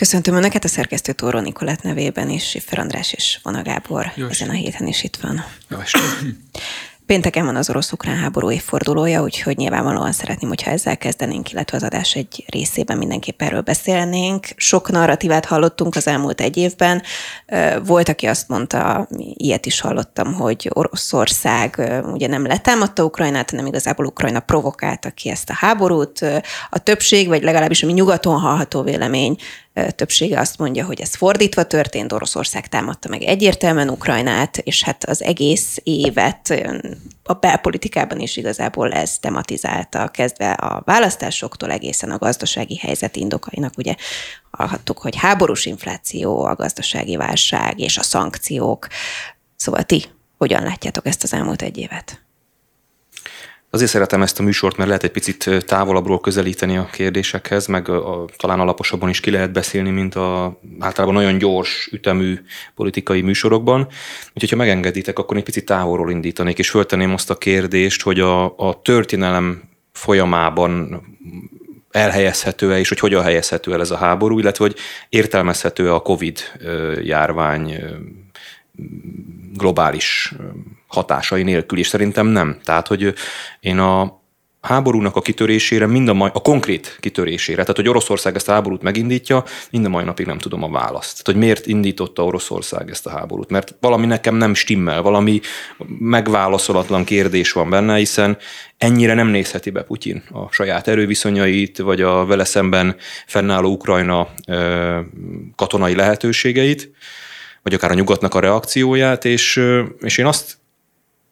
Köszöntöm Önöket a szerkesztő Tóró Nikolát nevében is, Siffer András és Vona Gábor Jó ezen a héten is itt van. Jó Pénteken van az orosz-ukrán háború évfordulója, úgyhogy nyilvánvalóan szeretném, hogyha ezzel kezdenénk, illetve az adás egy részében mindenképp erről beszélnénk. Sok narratívát hallottunk az elmúlt egy évben. Volt, aki azt mondta, ilyet is hallottam, hogy Oroszország ugye nem letámadta Ukrajnát, hanem igazából Ukrajna provokálta ki ezt a háborút. A többség, vagy legalábbis ami nyugaton hallható vélemény többsége azt mondja, hogy ez fordítva történt, Oroszország támadta meg egyértelműen Ukrajnát, és hát az egész évet a belpolitikában is igazából ez tematizálta, kezdve a választásoktól egészen a gazdasági helyzet indokainak. Ugye hallhattuk, hogy háborús infláció, a gazdasági válság és a szankciók. Szóval ti hogyan látjátok ezt az elmúlt egy évet? Azért szeretem ezt a műsort, mert lehet egy picit távolabbról közelíteni a kérdésekhez, meg a, a, talán alaposabban is ki lehet beszélni, mint a általában nagyon gyors, ütemű politikai műsorokban. Úgyhogy, ha megengeditek, akkor egy picit távolról indítanék, és föltenném azt a kérdést, hogy a, a történelem folyamában elhelyezhető-e, és hogy hogyan helyezhető el ez a háború, illetve hogy értelmezhető-e a COVID járvány globális hatásai nélkül, és szerintem nem. Tehát, hogy én a háborúnak a kitörésére, mind a, mai, a konkrét kitörésére, tehát hogy Oroszország ezt a háborút megindítja, mind a mai napig nem tudom a választ. Tehát, hogy miért indította Oroszország ezt a háborút. Mert valami nekem nem stimmel, valami megválaszolatlan kérdés van benne, hiszen ennyire nem nézheti be Putyin a saját erőviszonyait, vagy a vele szemben fennálló Ukrajna katonai lehetőségeit vagy akár a nyugatnak a reakcióját, és, és én azt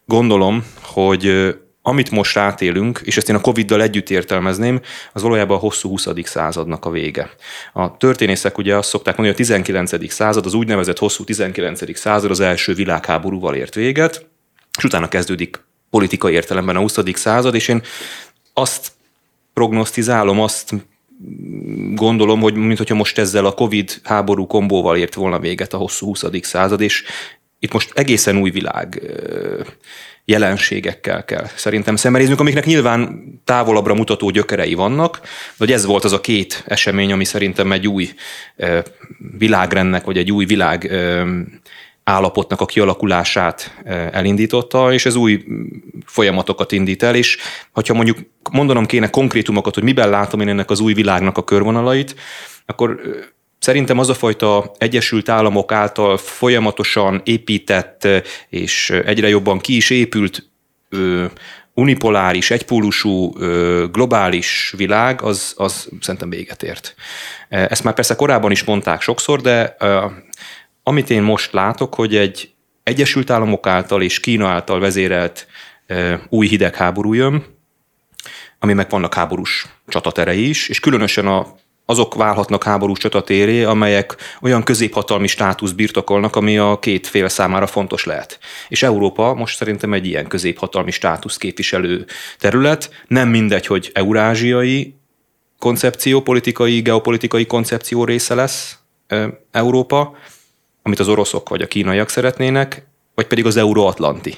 gondolom, hogy amit most átélünk, és ezt én a Covid-dal együtt értelmezném, az valójában a hosszú 20. századnak a vége. A történészek ugye azt szokták mondani, hogy a 19. század, az úgynevezett hosszú 19. század az első világháborúval ért véget, és utána kezdődik politikai értelemben a 20. század, és én azt prognosztizálom, azt gondolom, hogy mint most ezzel a Covid háború kombóval ért volna véget a hosszú 20. század, és itt most egészen új világ jelenségekkel kell szerintem szembenéznünk, amiknek nyilván távolabbra mutató gyökerei vannak, de hogy ez volt az a két esemény, ami szerintem egy új világrendnek, vagy egy új világ állapotnak a kialakulását elindította, és ez új folyamatokat indít el, és ha mondjuk mondanom kéne konkrétumokat, hogy miben látom én ennek az új világnak a körvonalait, akkor Szerintem az a fajta Egyesült Államok által folyamatosan épített és egyre jobban ki is épült unipoláris, egypólusú, globális világ, az, az szerintem véget ért. Ezt már persze korábban is mondták sokszor, de amit én most látok, hogy egy Egyesült Államok által és Kína által vezérelt új hidegháború jön, ami meg vannak háborús csataterei is, és különösen a azok válhatnak háborús csatatéré, amelyek olyan középhatalmi státusz birtokolnak, ami a két fél számára fontos lehet. És Európa most szerintem egy ilyen középhatalmi státusz képviselő terület. Nem mindegy, hogy eurázsiai koncepció, politikai, geopolitikai koncepció része lesz Európa, amit az oroszok vagy a kínaiak szeretnének, vagy pedig az euróatlanti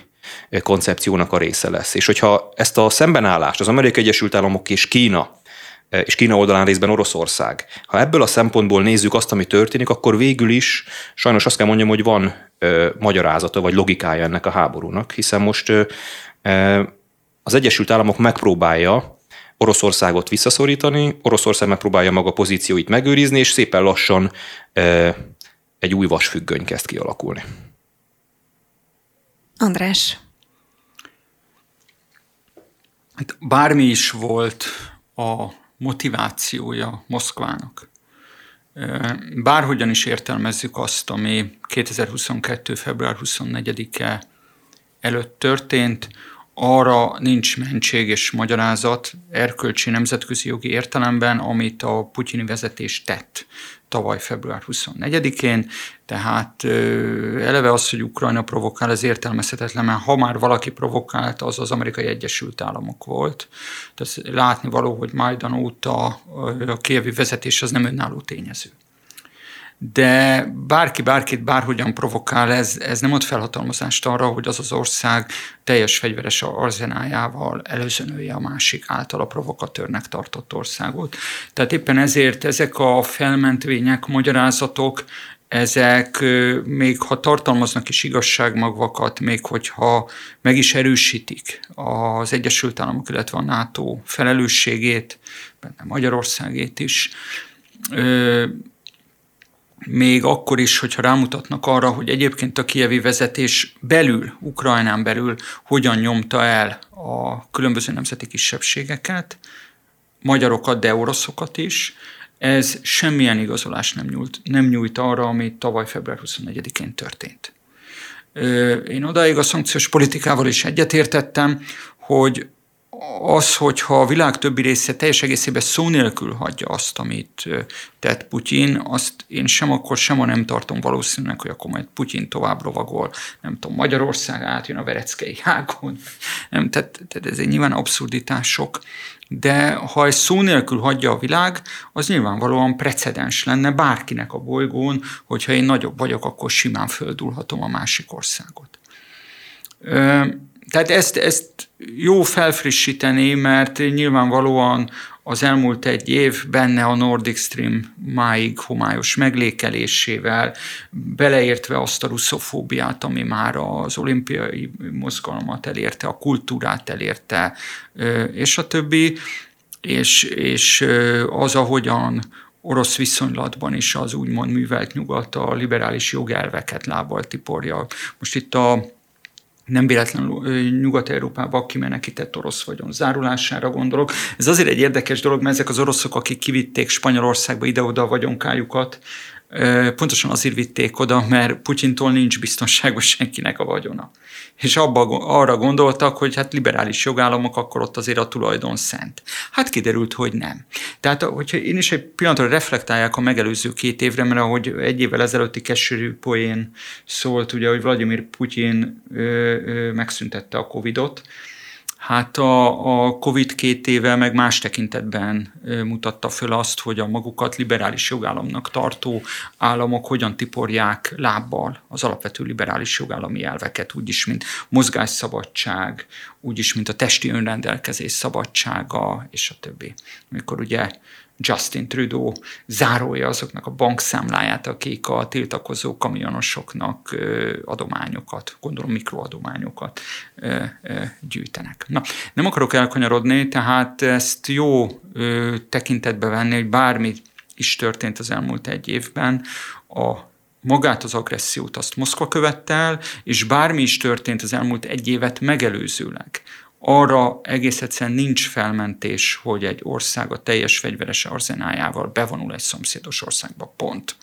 koncepciónak a része lesz. És hogyha ezt a szembenállást az Amerikai Egyesült Államok és Kína és Kína oldalán részben Oroszország. Ha ebből a szempontból nézzük azt, ami történik, akkor végül is sajnos azt kell mondjam, hogy van ö, magyarázata vagy logikája ennek a háborúnak, hiszen most ö, az Egyesült Államok megpróbálja Oroszországot visszaszorítani, Oroszország megpróbálja maga pozícióit megőrizni, és szépen lassan ö, egy új vasfüggöny kezd kialakulni. András. Hát bármi is volt a motivációja Moszkvának. Bárhogyan is értelmezzük azt, ami 2022. február 24-e előtt történt, arra nincs mentség és magyarázat erkölcsi nemzetközi jogi értelemben, amit a putyini vezetés tett tavaly február 24-én, tehát eleve az, hogy Ukrajna provokál, ez értelmezhetetlen, mert ha már valaki provokált, az az amerikai Egyesült Államok volt. Tehát látni való, hogy Majdan óta a kievi vezetés az nem önálló tényező. De bárki bárkit bárhogyan provokál, ez, ez nem ad felhatalmazást arra, hogy az az ország teljes fegyveres arzenájával előzönője a másik által a provokatőrnek tartott országot. Tehát éppen ezért ezek a felmentvények, magyarázatok, ezek még ha tartalmaznak is igazságmagvakat, még hogyha meg is erősítik az Egyesült Államok, illetve a NATO felelősségét, benne Magyarországét is, még akkor is, hogyha rámutatnak arra, hogy egyébként a kievi vezetés belül, Ukrajnán belül hogyan nyomta el a különböző nemzeti kisebbségeket, magyarokat, de oroszokat is, ez semmilyen igazolás nem nyújt, nem nyújt arra, ami tavaly február 24-én történt. Én odáig a szankciós politikával is egyetértettem, hogy az, hogyha a világ többi része teljes egészében szó nélkül hagyja azt, amit tett Putyin, azt én sem akkor, sem a nem tartom valószínűleg, hogy akkor majd Putyin tovább rovagol, nem tudom, Magyarország átjön a Vereckei hágon. Nem, tehát, tehát ez egy nyilván abszurditások, de ha egy szó nélkül hagyja a világ, az nyilvánvalóan precedens lenne bárkinek a bolygón, hogyha én nagyobb vagyok, akkor simán földulhatom a másik országot. Tehát ezt, ezt jó felfrissíteni, mert nyilvánvalóan az elmúlt egy év benne a Nordic Stream máig homályos meglékelésével, beleértve azt a russzofóbiát, ami már az olimpiai mozgalmat elérte, a kultúrát elérte, és a többi, és, és az, ahogyan orosz viszonylatban is az úgymond művelt nyugat a liberális jogelveket lábbal tiporja. Most itt a nem véletlenül Nyugat-Európába kimenekített orosz vagyon zárulására gondolok. Ez azért egy érdekes dolog, mert ezek az oroszok, akik kivitték Spanyolországba ide-oda a vagyonkájukat, pontosan azért vitték oda, mert Putyintól nincs biztonságos senkinek a vagyona. És abba, arra gondoltak, hogy hát liberális jogállamok, akkor ott azért a tulajdon szent. Hát kiderült, hogy nem. Tehát, hogyha én is egy pillanatra reflektálják a megelőző két évre, mert ahogy egy évvel ezelőtti keserű poén szólt, ugye, hogy Vladimir Putyin ö, ö, megszüntette a Covidot, Hát a, a Covid két éve meg más tekintetben mutatta föl azt, hogy a magukat liberális jogállamnak tartó államok hogyan tiporják lábbal az alapvető liberális jogállami elveket, úgyis, mint mozgásszabadság, úgyis, mint a testi önrendelkezés szabadsága, és a többi. Amikor ugye Justin Trudeau zárolja azoknak a bankszámláját, akik a tiltakozó kamionosoknak adományokat, gondolom mikroadományokat gyűjtenek. Na, nem akarok elkanyarodni, tehát ezt jó tekintetbe venni, hogy bármi is történt az elmúlt egy évben, a magát az agressziót azt Moszkva követte el, és bármi is történt az elmúlt egy évet megelőzőleg, arra egész egyszerűen nincs felmentés, hogy egy ország a teljes fegyveres arzenájával bevonul egy szomszédos országba, pont.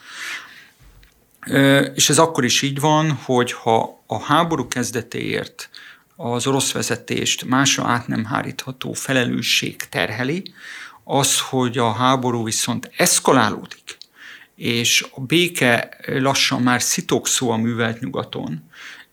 És ez akkor is így van, hogy ha a háború kezdetéért az orosz vezetést másra át nem hárítható felelősség terheli, az, hogy a háború viszont eszkalálódik, és a béke lassan már szitokszó a művelt nyugaton,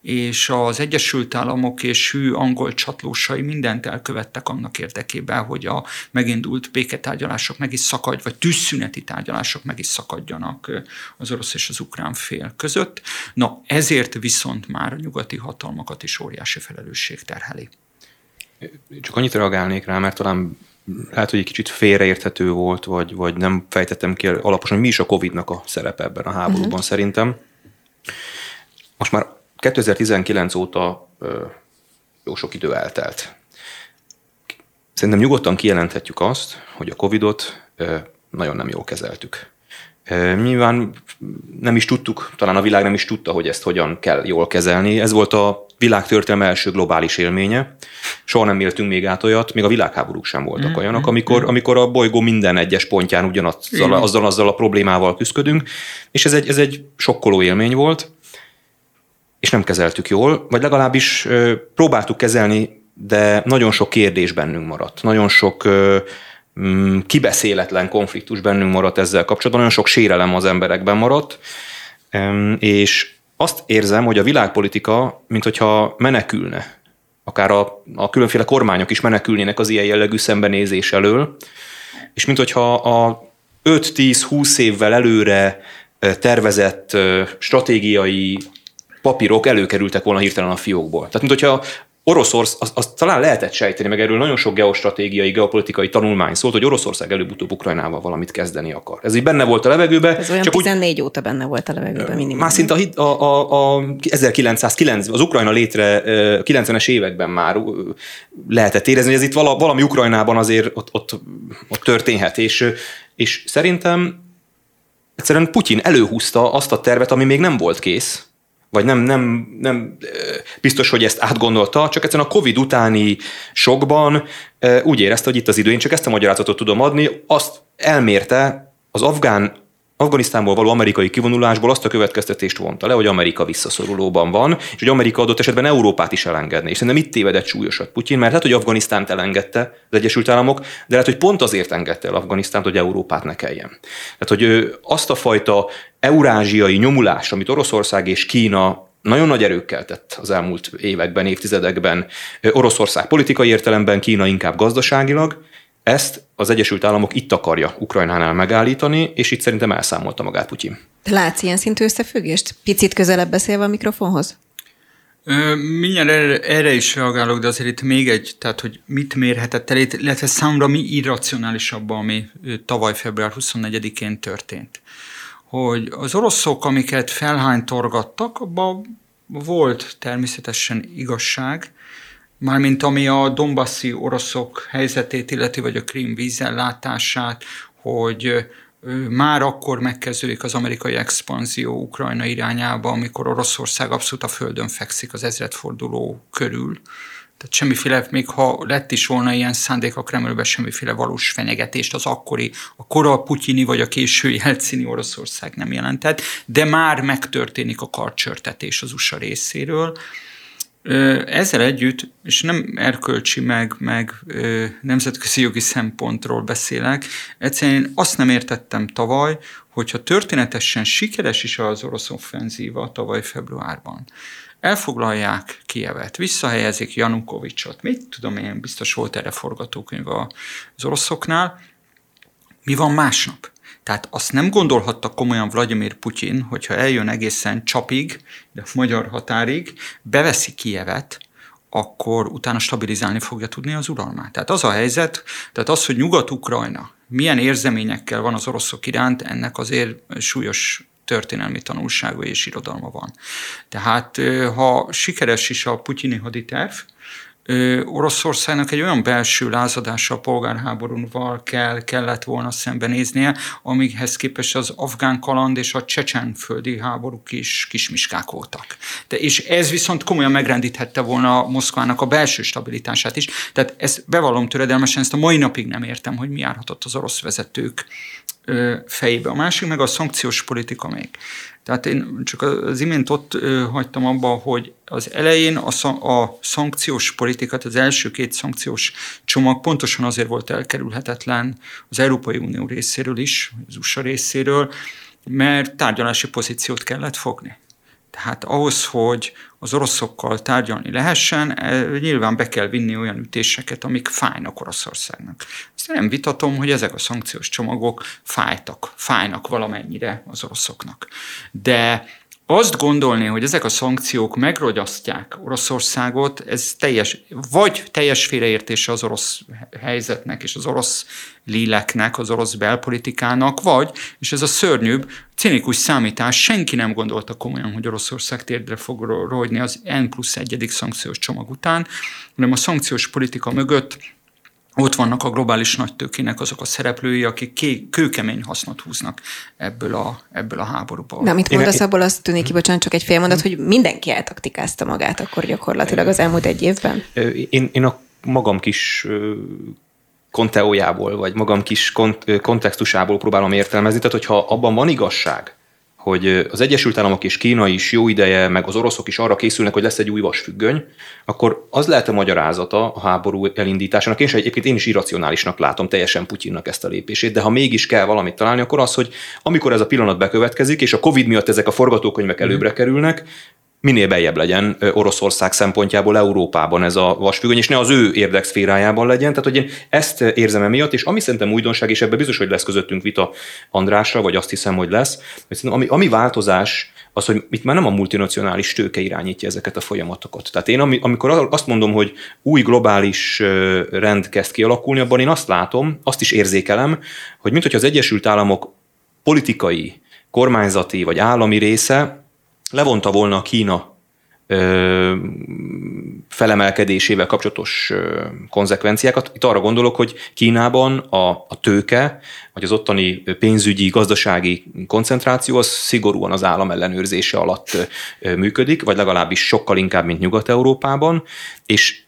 és az Egyesült Államok és hű angol csatlósai mindent elkövettek annak érdekében, hogy a megindult béketárgyalások meg is szakadj, vagy tűzszüneti tárgyalások meg is szakadjanak az orosz és az ukrán fél között. Na ezért viszont már a nyugati hatalmakat is óriási felelősség terheli. Csak annyit reagálnék rá, mert talán lehet, hogy egy kicsit félreérthető volt, vagy, vagy nem fejtettem ki alaposan, mi is a Covid-nak a szerepe ebben a háborúban uh-huh. szerintem. Most már 2019 óta jó sok idő eltelt. Szerintem nyugodtan kijelenthetjük azt, hogy a Covid-ot nagyon nem jól kezeltük. Nyilván nem is tudtuk, talán a világ nem is tudta, hogy ezt hogyan kell jól kezelni. Ez volt a világtörténelme első globális élménye. Soha nem éltünk még át olyat, még a világháborúk sem voltak mm, olyanok, amikor, mm. amikor a bolygó minden egyes pontján ugyanazzal azzal, azzal a problémával küzdködünk, és ez egy, ez egy sokkoló élmény volt és nem kezeltük jól, vagy legalábbis próbáltuk kezelni, de nagyon sok kérdés bennünk maradt. Nagyon sok mm, kibeszéletlen konfliktus bennünk maradt ezzel kapcsolatban, nagyon sok sérelem az emberekben maradt, és azt érzem, hogy a világpolitika, mint hogyha menekülne, akár a, a különféle kormányok is menekülnének az ilyen jellegű szembenézés elől, és mint hogyha a 5-10-20 évvel előre tervezett stratégiai papírok előkerültek volna hirtelen a fiókból. Tehát, mint hogyha Oroszország, azt az talán lehetett sejteni, meg erről nagyon sok geostratégiai, geopolitikai tanulmány szólt, hogy Oroszország előbb-utóbb Ukrajnával valamit kezdeni akar. Ez így benne volt a levegőben. Ez olyan csak 14 úgy, óta benne volt a levegőben minimum. Már szinte a, a, a, a 1990, az Ukrajna létre 90-es években már lehetett érezni, hogy ez itt valami Ukrajnában azért ott, ott, ott történhet, és, és szerintem egyszerűen Putyin előhúzta azt a tervet, ami még nem volt kész, vagy nem, nem, nem biztos, hogy ezt átgondolta, csak egyszerűen a Covid utáni sokban úgy érezte, hogy itt az idő. Én csak ezt a magyarázatot tudom adni. Azt elmérte az afgán Afganisztánból való amerikai kivonulásból azt a következtetést vonta le, hogy Amerika visszaszorulóban van, és hogy Amerika adott esetben Európát is elengedni. És szerintem itt tévedett súlyosat Putyin, mert lehet, hogy Afganisztánt elengedte az Egyesült Államok, de lehet, hogy pont azért engedte el Afganisztánt, hogy Európát ne kelljen. Tehát, hogy ő azt a fajta eurázsiai nyomulás, amit Oroszország és Kína nagyon nagy erőkkel tett az elmúlt években, évtizedekben. Oroszország politikai értelemben, Kína inkább gazdaságilag, ezt az Egyesült Államok itt akarja Ukrajnánál megállítani, és itt szerintem elszámolta magát Putyin. Te látsz ilyen szintű összefüggést? Picit közelebb beszélve a mikrofonhoz? Mindjárt erre, erre is reagálok, de azért itt még egy, tehát hogy mit mérhetett el, illetve számomra mi irracionálisabb, ami tavaly február 24-én történt. Hogy az oroszok, amiket felhánytorgattak, abban volt természetesen igazság, mármint ami a Donbassi oroszok helyzetét illeti, vagy a Krím vízellátását, hogy már akkor megkezdődik az amerikai expanzió Ukrajna irányába, amikor Oroszország abszolút a földön fekszik az ezredforduló körül. Tehát semmiféle, még ha lett is volna ilyen szándék a Kremlben, semmiféle valós fenyegetést az akkori, a kora putyini vagy a késői Helcini Oroszország nem jelentett, de már megtörténik a karcsörtetés az USA részéről, ezzel együtt, és nem erkölcsi meg, meg nemzetközi jogi szempontról beszélek, egyszerűen én azt nem értettem tavaly, hogyha történetesen sikeres is az orosz offenzíva tavaly februárban, elfoglalják Kievet, visszahelyezik Janukovicsot, mit tudom én, biztos volt erre forgatókönyv az oroszoknál, mi van másnap? Tehát azt nem gondolhatta komolyan Vladimir Putyin, hogyha eljön egészen Csapig, de a magyar határig, beveszi Kievet, akkor utána stabilizálni fogja tudni az uralmát. Tehát az a helyzet, tehát az, hogy Nyugat-Ukrajna milyen érzeményekkel van az oroszok iránt, ennek azért súlyos történelmi tanulsága és irodalma van. Tehát ha sikeres is a putyini haditerv, Oroszországnak egy olyan belső lázadása a polgárháborúval kell, kellett volna szembenéznie, amighez képest az afgán kaland és a csecsenföldi háborúk is kismiskák voltak. De, és ez viszont komolyan megrendíthette volna Moszkvának a belső stabilitását is. Tehát ezt bevallom töredelmesen, ezt a mai napig nem értem, hogy mi járhatott az orosz vezetők fejébe. A másik meg a szankciós politika még. Tehát én csak az imént ott hagytam abba, hogy az elején a, a szankciós politikát, az első két szankciós csomag pontosan azért volt elkerülhetetlen az Európai Unió részéről is, az USA részéről, mert tárgyalási pozíciót kellett fogni. Tehát ahhoz, hogy az oroszokkal tárgyalni lehessen, e, nyilván be kell vinni olyan ütéseket, amik fájnak Oroszországnak. Ezt nem vitatom, hogy ezek a szankciós csomagok fájtak, fájnak valamennyire az oroszoknak. De azt gondolni, hogy ezek a szankciók megrogyasztják Oroszországot, ez teljes, vagy teljes félreértése az orosz helyzetnek és az orosz léleknek, az orosz belpolitikának, vagy, és ez a szörnyűbb, cinikus számítás, senki nem gondolta komolyan, hogy Oroszország térdre fog rogyni az N plusz egyedik szankciós csomag után, hanem a szankciós politika mögött ott vannak a globális nagytőkének azok a szereplői, akik ké, kőkemény hasznot húznak ebből a, ebből a háborúból. De amit mondasz, abból azt tűnik ki, bocsánat, csak egy fél mondat, hogy mindenki eltaktikázta magát akkor gyakorlatilag az elmúlt egy évben. Én, én a magam kis konteójából, vagy magam kis kont- kontextusából próbálom értelmezni, tehát hogyha abban van igazság, hogy az Egyesült Államok és Kína is jó ideje, meg az oroszok is arra készülnek, hogy lesz egy új vasfüggöny, akkor az lehet a magyarázata a háború elindításának. Én is egyébként én is irracionálisnak látom teljesen Putyinnak ezt a lépését, de ha mégis kell valamit találni, akkor az, hogy amikor ez a pillanat bekövetkezik, és a Covid miatt ezek a forgatókönyvek előbbre kerülnek, minél beljebb legyen Oroszország szempontjából Európában ez a vasfüggöny, és ne az ő érdekszférájában legyen. Tehát, hogy én ezt érzem emiatt, és ami szerintem újdonság, és ebben biztos, hogy lesz közöttünk vita Andrásra, vagy azt hiszem, hogy lesz, hogy ami, ami változás, az, hogy itt már nem a multinacionális tőke irányítja ezeket a folyamatokat. Tehát én amikor azt mondom, hogy új globális rend kezd kialakulni, abban én azt látom, azt is érzékelem, hogy mint hogy az Egyesült Államok politikai, kormányzati vagy állami része levonta volna a Kína felemelkedésével kapcsolatos konzekvenciákat. Itt arra gondolok, hogy Kínában a, a tőke, vagy az ottani pénzügyi, gazdasági koncentráció az szigorúan az állam ellenőrzése alatt működik, vagy legalábbis sokkal inkább, mint Nyugat-Európában, és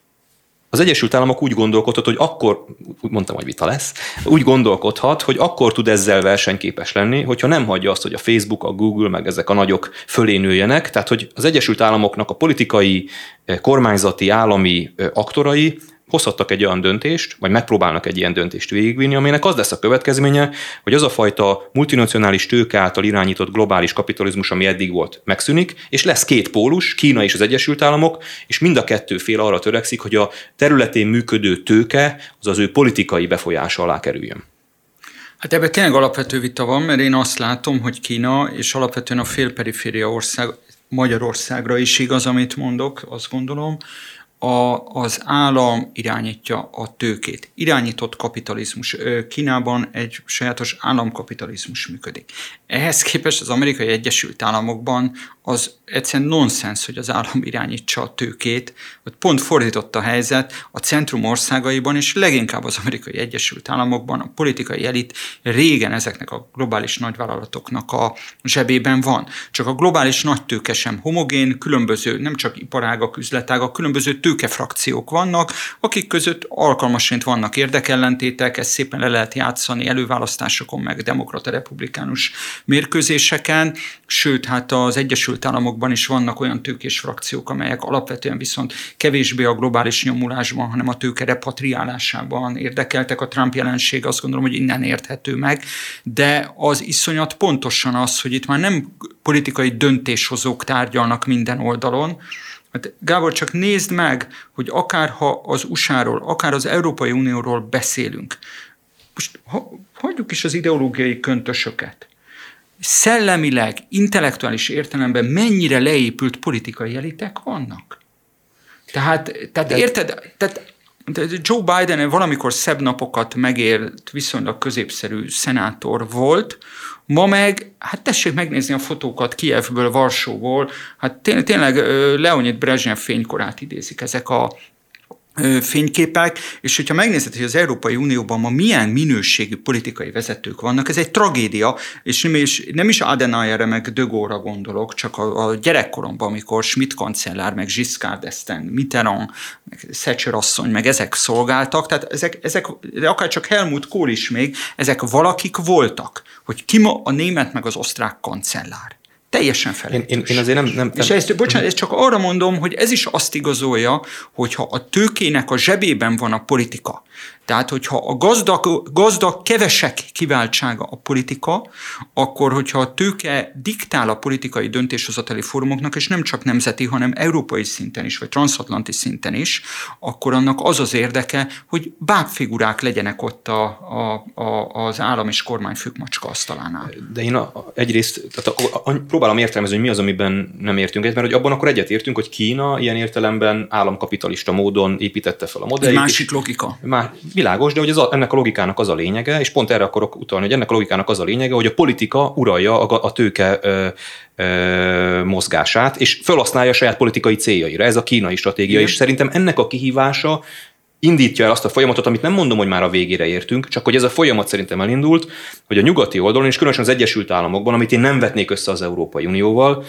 az Egyesült Államok úgy gondolkodhat, hogy akkor, úgy mondtam, hogy vita lesz, úgy gondolkodhat, hogy akkor tud ezzel versenyképes lenni, hogyha nem hagyja azt, hogy a Facebook, a Google, meg ezek a nagyok fölé nőjenek, tehát hogy az Egyesült Államoknak a politikai, kormányzati, állami aktorai hozhattak egy olyan döntést, vagy megpróbálnak egy ilyen döntést végigvinni, aminek az lesz a következménye, hogy az a fajta multinacionális tőke által irányított globális kapitalizmus, ami eddig volt, megszűnik, és lesz két pólus, Kína és az Egyesült Államok, és mind a kettő fél arra törekszik, hogy a területén működő tőke az az ő politikai befolyása alá kerüljön. Hát ebben tényleg alapvető vita van, mert én azt látom, hogy Kína és alapvetően a félperiféria ország, Magyarországra is igaz, amit mondok, azt gondolom, a, az állam irányítja a tőkét. Irányított kapitalizmus. Kínában egy sajátos államkapitalizmus működik. Ehhez képest az amerikai Egyesült Államokban az egyszerűen nonsens, hogy az állam irányítsa a tőkét. Ott pont fordított a helyzet a centrum országaiban, és leginkább az amerikai Egyesült Államokban a politikai elit régen ezeknek a globális nagyvállalatoknak a zsebében van. Csak a globális nagy tőke sem homogén, különböző, nem csak iparágak, üzletágak, különböző tőkefrakciók vannak, akik között alkalmasint vannak érdekellentétek, ezt szépen le lehet játszani előválasztásokon, meg demokrata-republikánus mérkőzéseken, sőt, hát az Egyesült Államokban is vannak olyan tőkés frakciók, amelyek alapvetően viszont kevésbé a globális nyomulásban, hanem a tőke repatriálásában érdekeltek. A Trump jelenség azt gondolom, hogy innen érthető meg, de az iszonyat pontosan az, hogy itt már nem politikai döntéshozók tárgyalnak minden oldalon, Hát Gábor, csak nézd meg, hogy akár ha az USA-ról, akár az Európai Unióról beszélünk, most ha, hagyjuk is az ideológiai köntösöket szellemileg, intellektuális értelemben mennyire leépült politikai elitek vannak. Tehát, tehát De... érted? Tehát Joe Biden valamikor szebb napokat megért, viszonylag középszerű szenátor volt, ma meg, hát tessék megnézni a fotókat Kievből, Varsóból, hát tényleg, Leonid Brezhnev fénykorát idézik ezek a fényképek, és hogyha megnézed, hogy az Európai Unióban ma milyen minőségű politikai vezetők vannak, ez egy tragédia, és nem is, nem is Adenauerre meg De Gaulle-ra gondolok, csak a, a gyerekkoromban, amikor Schmidt kancellár, meg Giscard d'Estaing, Mitterrand, meg Thatcher asszony, meg ezek szolgáltak, tehát ezek, ezek akár csak Helmut Kohl is még, ezek valakik voltak, hogy ki ma a német meg az osztrák kancellár. Teljesen felejtős. Én, én, én azért nem... nem, És ezt, bocsánat, ezt csak arra mondom, hogy ez is azt igazolja, hogyha a tőkének a zsebében van a politika, tehát, hogyha a gazdag, gazdag kevesek kiváltsága a politika, akkor, hogyha a tőke diktál a politikai döntéshozatali fórumoknak, és nem csak nemzeti, hanem európai szinten is, vagy transatlanti szinten is, akkor annak az az érdeke, hogy bábfigurák legyenek ott a, a, a, az állam és kormányfők macska asztalánál. De én a, egyrészt tehát a, a, próbálom értelmezni, hogy mi az, amiben nem értünk egyet, mert hogy abban akkor egyetértünk, hogy Kína ilyen értelemben államkapitalista módon építette fel a modelljét. Egy másik logika. Világos, de hogy ez a, ennek a logikának az a lényege, és pont erre akarok utalni, hogy ennek a logikának az a lényege, hogy a politika uralja a, a tőke ö, ö, mozgását, és felhasználja a saját politikai céljaira. Ez a kínai stratégia, Igen. és szerintem ennek a kihívása indítja el azt a folyamatot, amit nem mondom, hogy már a végére értünk, csak hogy ez a folyamat szerintem elindult, hogy a nyugati oldalon, és különösen az Egyesült Államokban, amit én nem vetnék össze az Európai Unióval,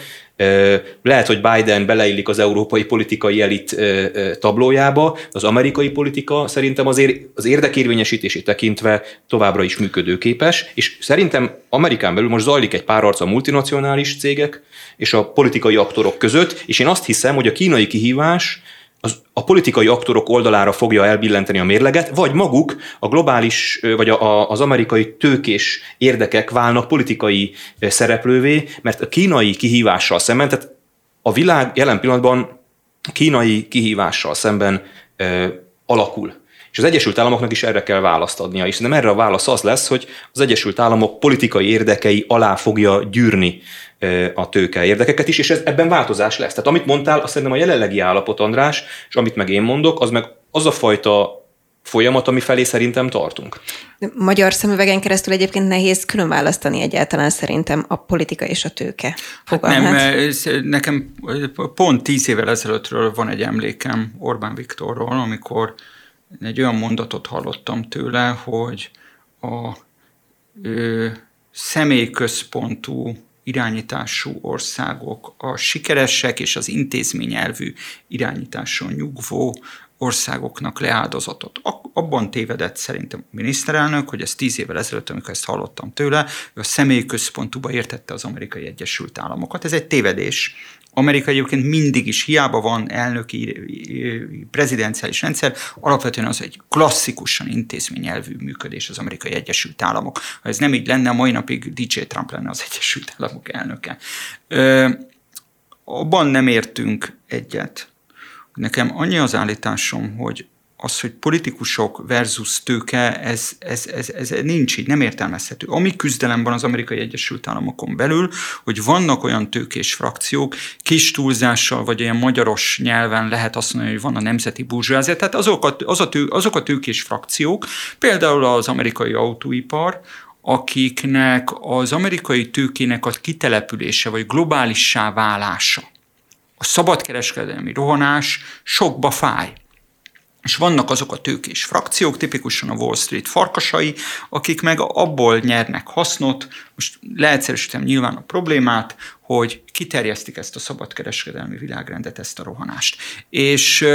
lehet, hogy Biden beleillik az európai politikai elit tablójába, az amerikai politika szerintem azért az érdekérvényesítését tekintve továbbra is működőképes, és szerintem Amerikán belül most zajlik egy pár arca a multinacionális cégek és a politikai aktorok között, és én azt hiszem, hogy a kínai kihívás az, a politikai aktorok oldalára fogja elbillenteni a mérleget, vagy maguk a globális, vagy a, a, az amerikai tőkés érdekek válnak politikai szereplővé, mert a kínai kihívással szemben, tehát a világ jelen pillanatban kínai kihívással szemben ö, alakul. És az Egyesült Államoknak is erre kell választ adnia. És nem erre a válasz az lesz, hogy az Egyesült Államok politikai érdekei alá fogja gyűrni a tőke érdekeket is, és ez, ebben változás lesz. Tehát amit mondtál, azt szerintem a jelenlegi állapot, András, és amit meg én mondok, az meg az a fajta folyamat, ami felé szerintem tartunk. Magyar szemüvegen keresztül egyébként nehéz külön választani egyáltalán szerintem a politika és a tőke Hát nem, ez, nekem pont tíz évvel ezelőttről van egy emlékem Orbán Viktorról, amikor egy olyan mondatot hallottam tőle, hogy a ö, személyközpontú irányítású országok, a sikeresek és az intézményelvű irányításon nyugvó országoknak leáldozatot. Abban tévedett szerintem a miniszterelnök, hogy ez tíz évvel ezelőtt, amikor ezt hallottam tőle, ő a személyi központúba értette az amerikai Egyesült Államokat. Ez egy tévedés. Amerika egyébként mindig is hiába van elnöki prezidenciális rendszer, alapvetően az egy klasszikusan intézményelvű működés az amerikai Egyesült Államok. Ha ez nem így lenne, mai napig DJ Trump lenne az Egyesült Államok elnöke. Ö, abban nem értünk egyet. Nekem annyi az állításom, hogy az, hogy politikusok versus tőke, ez, ez, ez, ez nincs így, nem értelmezhető. Ami küzdelem van az Amerikai Egyesült Államokon belül, hogy vannak olyan tőkés frakciók, kis túlzással, vagy ilyen magyaros nyelven lehet azt mondani, hogy van a nemzeti burzsázia, tehát azok a, az a tő, azok a tőkés frakciók, például az amerikai autóipar, akiknek az amerikai tőkének a kitelepülése, vagy globálissá válása, a szabadkereskedelmi rohanás sokba fáj. És vannak azok a tőkés frakciók, tipikusan a Wall Street farkasai, akik meg abból nyernek hasznot, most leegyszerűsítem nyilván a problémát, hogy kiterjesztik ezt a szabadkereskedelmi világrendet, ezt a rohanást. És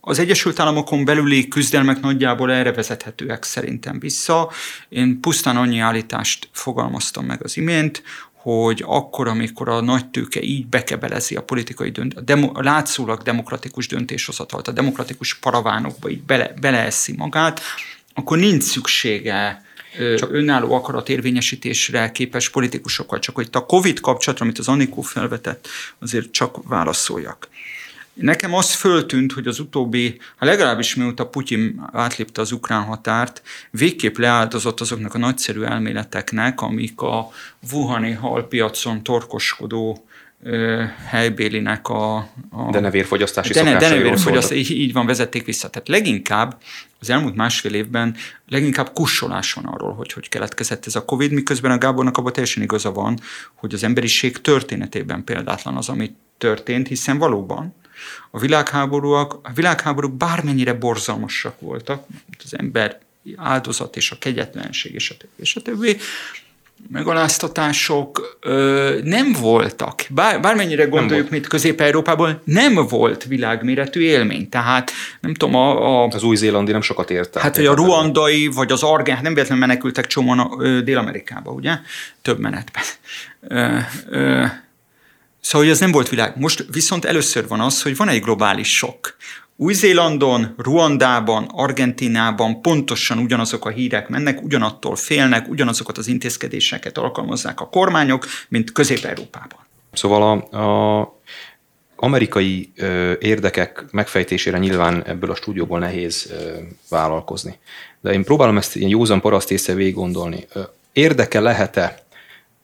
az Egyesült Államokon belüli küzdelmek nagyjából erre vezethetőek szerintem vissza. Én pusztán annyi állítást fogalmaztam meg az imént, hogy akkor, amikor a nagy tőke így bekebelezi a politikai dönt, a, demo, a látszólag demokratikus döntéshozatalt, a demokratikus paravánokba így bele, beleeszi magát, akkor nincs szüksége csak önálló akarat érvényesítésre képes politikusokkal. Csak hogy a COVID kapcsolatra, amit az Anikó felvetett, azért csak válaszoljak. Nekem az föltűnt, hogy az utóbbi, ha legalábbis mióta Putyin átlépte az ukrán határt, végképp leáldozott azoknak a nagyszerű elméleteknek, amik a Wuhani halpiacon torkoskodó helybélinek a... a denevérfogyasztási dene, denevérfogyasztás, így, így van, vezették vissza. Tehát leginkább az elmúlt másfél évben leginkább kussolás van arról, hogy hogy keletkezett ez a Covid, miközben a Gábornak abban teljesen igaza van, hogy az emberiség történetében példátlan az, ami történt, hiszen valóban a világháborúak, a világháborúk bármennyire borzalmasak voltak, az ember áldozat és a kegyetlenség és a többi, és a többi, megaláztatások ö, nem voltak. Bár, bármennyire gondoljuk, mint Közép-Európából, nem volt világméretű élmény. Tehát nem tudom, a... a az új-zélandi nem sokat érte. Hát, hogy a ruandai, vagy az hát nem véletlenül menekültek csomóan Dél-Amerikába, ugye? Több menetben. Ö, ö, Szóval ez nem volt világ. Most viszont először van az, hogy van egy globális sok. Új-Zélandon, Ruandában, Argentinában pontosan ugyanazok a hírek mennek, ugyanattól félnek, ugyanazokat az intézkedéseket alkalmazzák a kormányok, mint Közép-Európában. Szóval a, a amerikai ö, érdekek megfejtésére nyilván ebből a stúdióból nehéz ö, vállalkozni. De én próbálom ezt ilyen józan paraszt észre végig gondolni. Érdeke lehet-e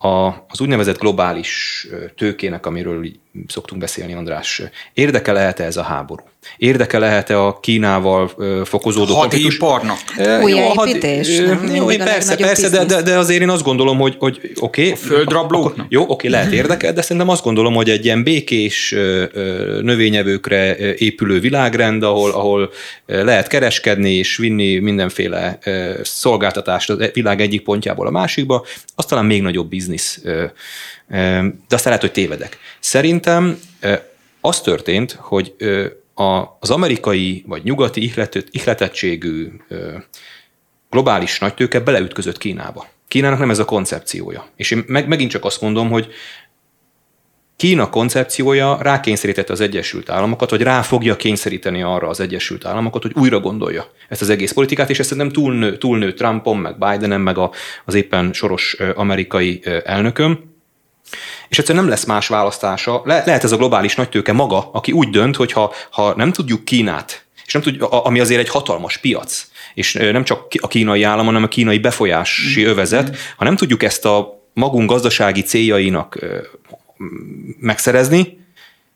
a, az úgynevezett globális tőkének, amiről szoktunk beszélni, András, érdeke lehet-e ez a háború? Érdeke lehet-e a Kínával fokozódó Hadiparnak? Újjáépítés? Jó, persze, persze, de, de, de azért én azt gondolom, hogy, hogy oké. Okay, a földrablóknak? Jó, oké, okay, lehet érdekel, de szerintem azt gondolom, hogy egy ilyen békés növényevőkre épülő világrend, ahol, ahol lehet kereskedni és vinni mindenféle szolgáltatást a világ egyik pontjából a másikba, az talán még nagyobb biznisz. De aztán lehet, hogy tévedek. Szerintem az történt, hogy a, az amerikai vagy nyugati ihletettségű globális nagytőke beleütközött Kínába. Kínának nem ez a koncepciója. És én meg, megint csak azt mondom, hogy Kína koncepciója rákényszerítette az Egyesült Államokat, vagy rá fogja kényszeríteni arra az Egyesült Államokat, hogy újra gondolja ezt az egész politikát, és ezt szerintem túlnő, túlnő Trumpon, meg Bidenem, meg a, az éppen soros amerikai elnököm. És egyszerűen nem lesz más választása. Le, lehet ez a globális nagytőke maga, aki úgy dönt, hogy ha, ha nem tudjuk Kínát, és nem tudjuk, ami azért egy hatalmas piac, és nem csak a kínai állam, hanem a kínai befolyási övezet, ha nem tudjuk ezt a magunk gazdasági céljainak megszerezni,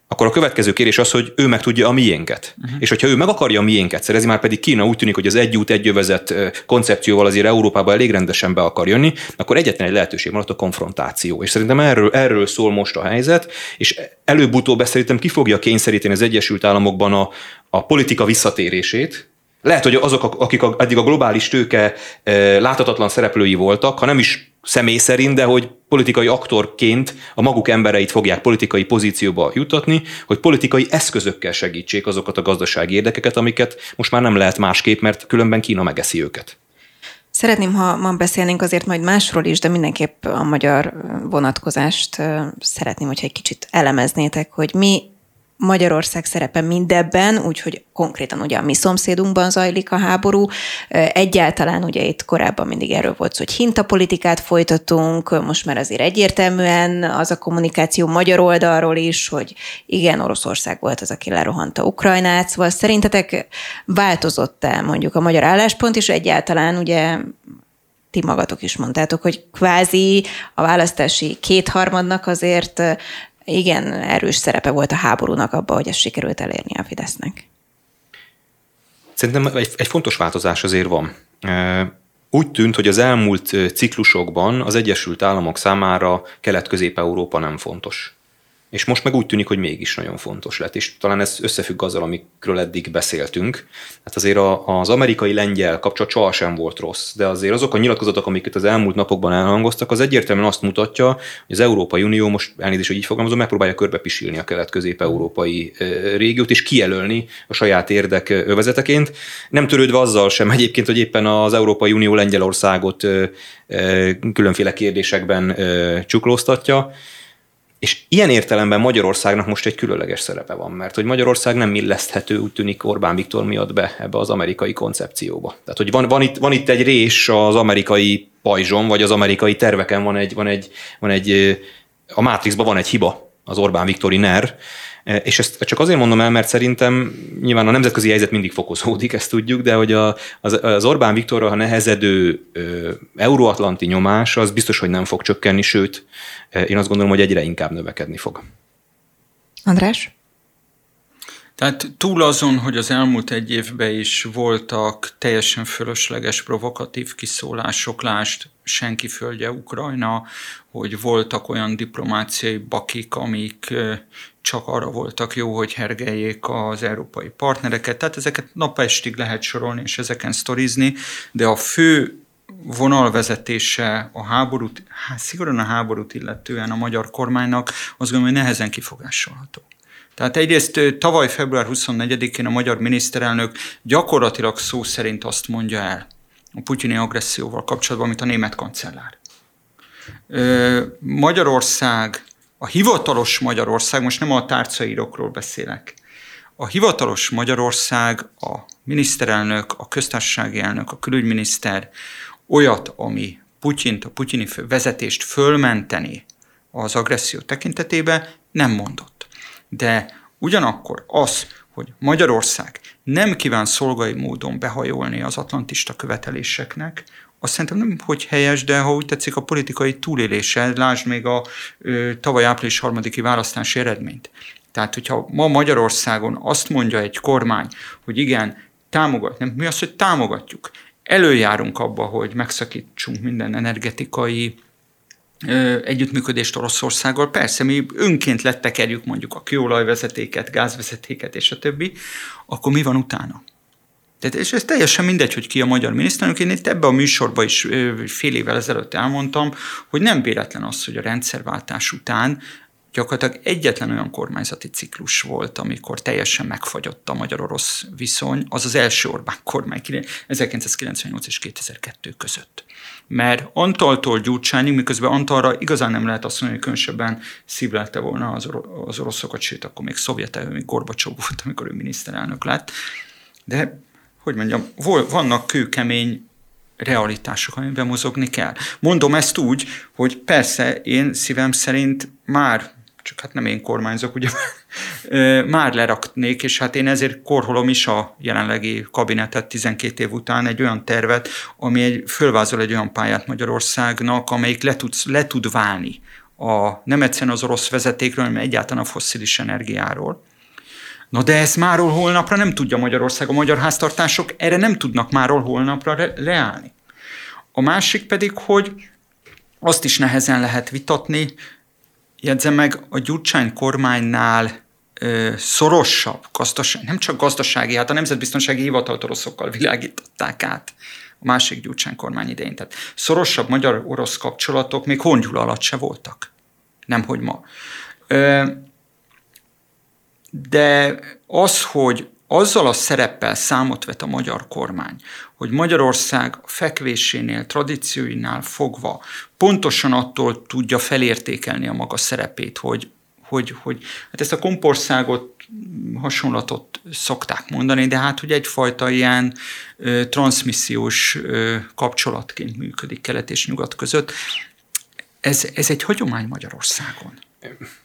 akkor a következő kérés az, hogy ő meg tudja a miénket. Uh-huh. És hogyha ő meg akarja a miénket szerezni, már pedig Kína úgy tűnik, hogy az egy út, egy övezet koncepcióval azért Európába elég rendesen be akar jönni, akkor egyetlen egy lehetőség ott a konfrontáció. És szerintem erről, erről szól most a helyzet, és előbb-utóbb szerintem ki fogja kényszeríteni az Egyesült Államokban a, a politika visszatérését, lehet, hogy azok, akik eddig a globális tőke láthatatlan szereplői voltak, ha nem is személy szerint, de hogy politikai aktorként a maguk embereit fogják politikai pozícióba jutatni, hogy politikai eszközökkel segítsék azokat a gazdasági érdekeket, amiket most már nem lehet másképp, mert különben Kína megeszi őket. Szeretném, ha ma beszélnénk azért majd másról is, de mindenképp a magyar vonatkozást szeretném, hogyha egy kicsit elemeznétek, hogy mi Magyarország szerepe mindebben, úgyhogy konkrétan ugye a mi szomszédunkban zajlik a háború. Egyáltalán ugye itt korábban mindig erről volt szó, hogy hintapolitikát folytatunk, most már azért egyértelműen az a kommunikáció magyar oldalról is, hogy igen, Oroszország volt az, aki lerohanta Ukrajnát, szóval szerintetek változott-e mondjuk a magyar álláspont, és egyáltalán ugye ti magatok is mondtátok, hogy kvázi a választási kétharmadnak azért igen erős szerepe volt a háborúnak abban, hogy ezt sikerült elérni a Fidesznek. Szerintem egy, egy fontos változás azért van. Úgy tűnt, hogy az elmúlt ciklusokban az Egyesült Államok számára Kelet-Közép-Európa nem fontos és most meg úgy tűnik, hogy mégis nagyon fontos lett, és talán ez összefügg azzal, amikről eddig beszéltünk. Hát azért az amerikai-lengyel kapcsolat sohasem volt rossz, de azért azok a nyilatkozatok, amiket az elmúlt napokban elhangoztak, az egyértelműen azt mutatja, hogy az Európai Unió most elnézést, hogy így fogalmazom, megpróbálja körbepisilni a kelet-közép-európai régiót, és kijelölni a saját érdek övezeteként, nem törődve azzal sem egyébként, hogy éppen az Európai Unió Lengyelországot különféle kérdésekben csuklóztatja, és ilyen értelemben Magyarországnak most egy különleges szerepe van, mert hogy Magyarország nem illeszthető, úgy tűnik Orbán Viktor miatt be ebbe az amerikai koncepcióba. Tehát, hogy van, van, itt, van itt egy rés az amerikai pajzson, vagy az amerikai terveken van egy, van egy, van egy a Matrixban van egy hiba, az Orbán Viktori NER, és ezt csak azért mondom el, mert szerintem nyilván a nemzetközi helyzet mindig fokozódik, ezt tudjuk, de hogy a, az, az Orbán Viktorra, ha nehezedő euróatlanti nyomás, az biztos, hogy nem fog csökkenni, sőt, én azt gondolom, hogy egyre inkább növekedni fog. András? Tehát túl azon, hogy az elmúlt egy évben is voltak teljesen fölösleges, provokatív kiszólások, lást senki földje Ukrajna, hogy voltak olyan diplomáciai bakik, amik csak arra voltak jó, hogy hergeljék az európai partnereket. Tehát ezeket napestig lehet sorolni és ezeken sztorizni, de a fő vonalvezetése a háborút, hát szigorúan a háborút illetően a magyar kormánynak, azt gondolom, hogy nehezen kifogásolható. Tehát egyrészt tavaly február 24-én a magyar miniszterelnök gyakorlatilag szó szerint azt mondja el a putyini agresszióval kapcsolatban, amit a német kancellár. Magyarország, a hivatalos Magyarország, most nem a tárcaírokról beszélek, a hivatalos Magyarország, a miniszterelnök, a köztársasági elnök, a külügyminiszter olyat, ami Putyint, a putyini vezetést fölmenteni az agresszió tekintetében nem mondott. De ugyanakkor az, hogy Magyarország nem kíván szolgai módon behajolni az atlantista követeléseknek, azt szerintem nem hogy helyes, de ha úgy tetszik a politikai túlélése, lásd még a ö, tavaly április harmadiki választási eredményt. Tehát, hogyha ma Magyarországon azt mondja egy kormány, hogy igen, támogat, nem, mi az, hogy támogatjuk, előjárunk abba, hogy megszakítsunk minden energetikai együttműködést Oroszországgal. Persze, mi önként lettekerjük mondjuk a kőolajvezetéket, gázvezetéket és a többi, akkor mi van utána? Tehát, és ez teljesen mindegy, hogy ki a magyar miniszterelnök. Én itt ebbe a műsorban is fél évvel ezelőtt elmondtam, hogy nem véletlen az, hogy a rendszerváltás után gyakorlatilag egyetlen olyan kormányzati ciklus volt, amikor teljesen megfagyott a magyar-orosz viszony, az az első Orbán kormány 1998 és 2002 között. Mert Antaltól Gyurcsányig, miközben Antalra igazán nem lehet azt mondani, hogy különösebben szívlelte volna az, or- az oroszokat, sőt, akkor még szovjet még Gorbacsov volt, amikor ő miniszterelnök lett. De, hogy mondjam, vannak kőkemény realitások, amiben mozogni kell. Mondom ezt úgy, hogy persze én szívem szerint már csak hát nem én kormányzok, ugye már leraknék, és hát én ezért korholom is a jelenlegi kabinetet 12 év után egy olyan tervet, ami egy, fölvázol egy olyan pályát Magyarországnak, amelyik le tud, le tud válni a, nem egyszerűen az orosz vezetékről, hanem egyáltalán a fosszilis energiáról. Na de ez máról holnapra nem tudja Magyarország, a magyar háztartások erre nem tudnak máról holnapra re- leállni. A másik pedig, hogy azt is nehezen lehet vitatni, jegyzem meg, a Gyurcsány kormánynál ö, szorosabb gazdaság, nem csak gazdasági, hát a Nemzetbiztonsági Hivatalt oroszokkal világították át a másik Gyurcsány kormány idején. Tehát szorosabb magyar-orosz kapcsolatok még hongyula alatt se voltak. Nemhogy ma. Ö, de az, hogy azzal a szereppel számot vet a magyar kormány, hogy Magyarország fekvésénél, tradícióinál fogva pontosan attól tudja felértékelni a maga szerepét, hogy, hogy, hogy hát ezt a kompországot hasonlatot szokták mondani, de hát hogy egyfajta ilyen ö, transmissziós ö, kapcsolatként működik kelet és nyugat között. Ez, ez egy hagyomány Magyarországon.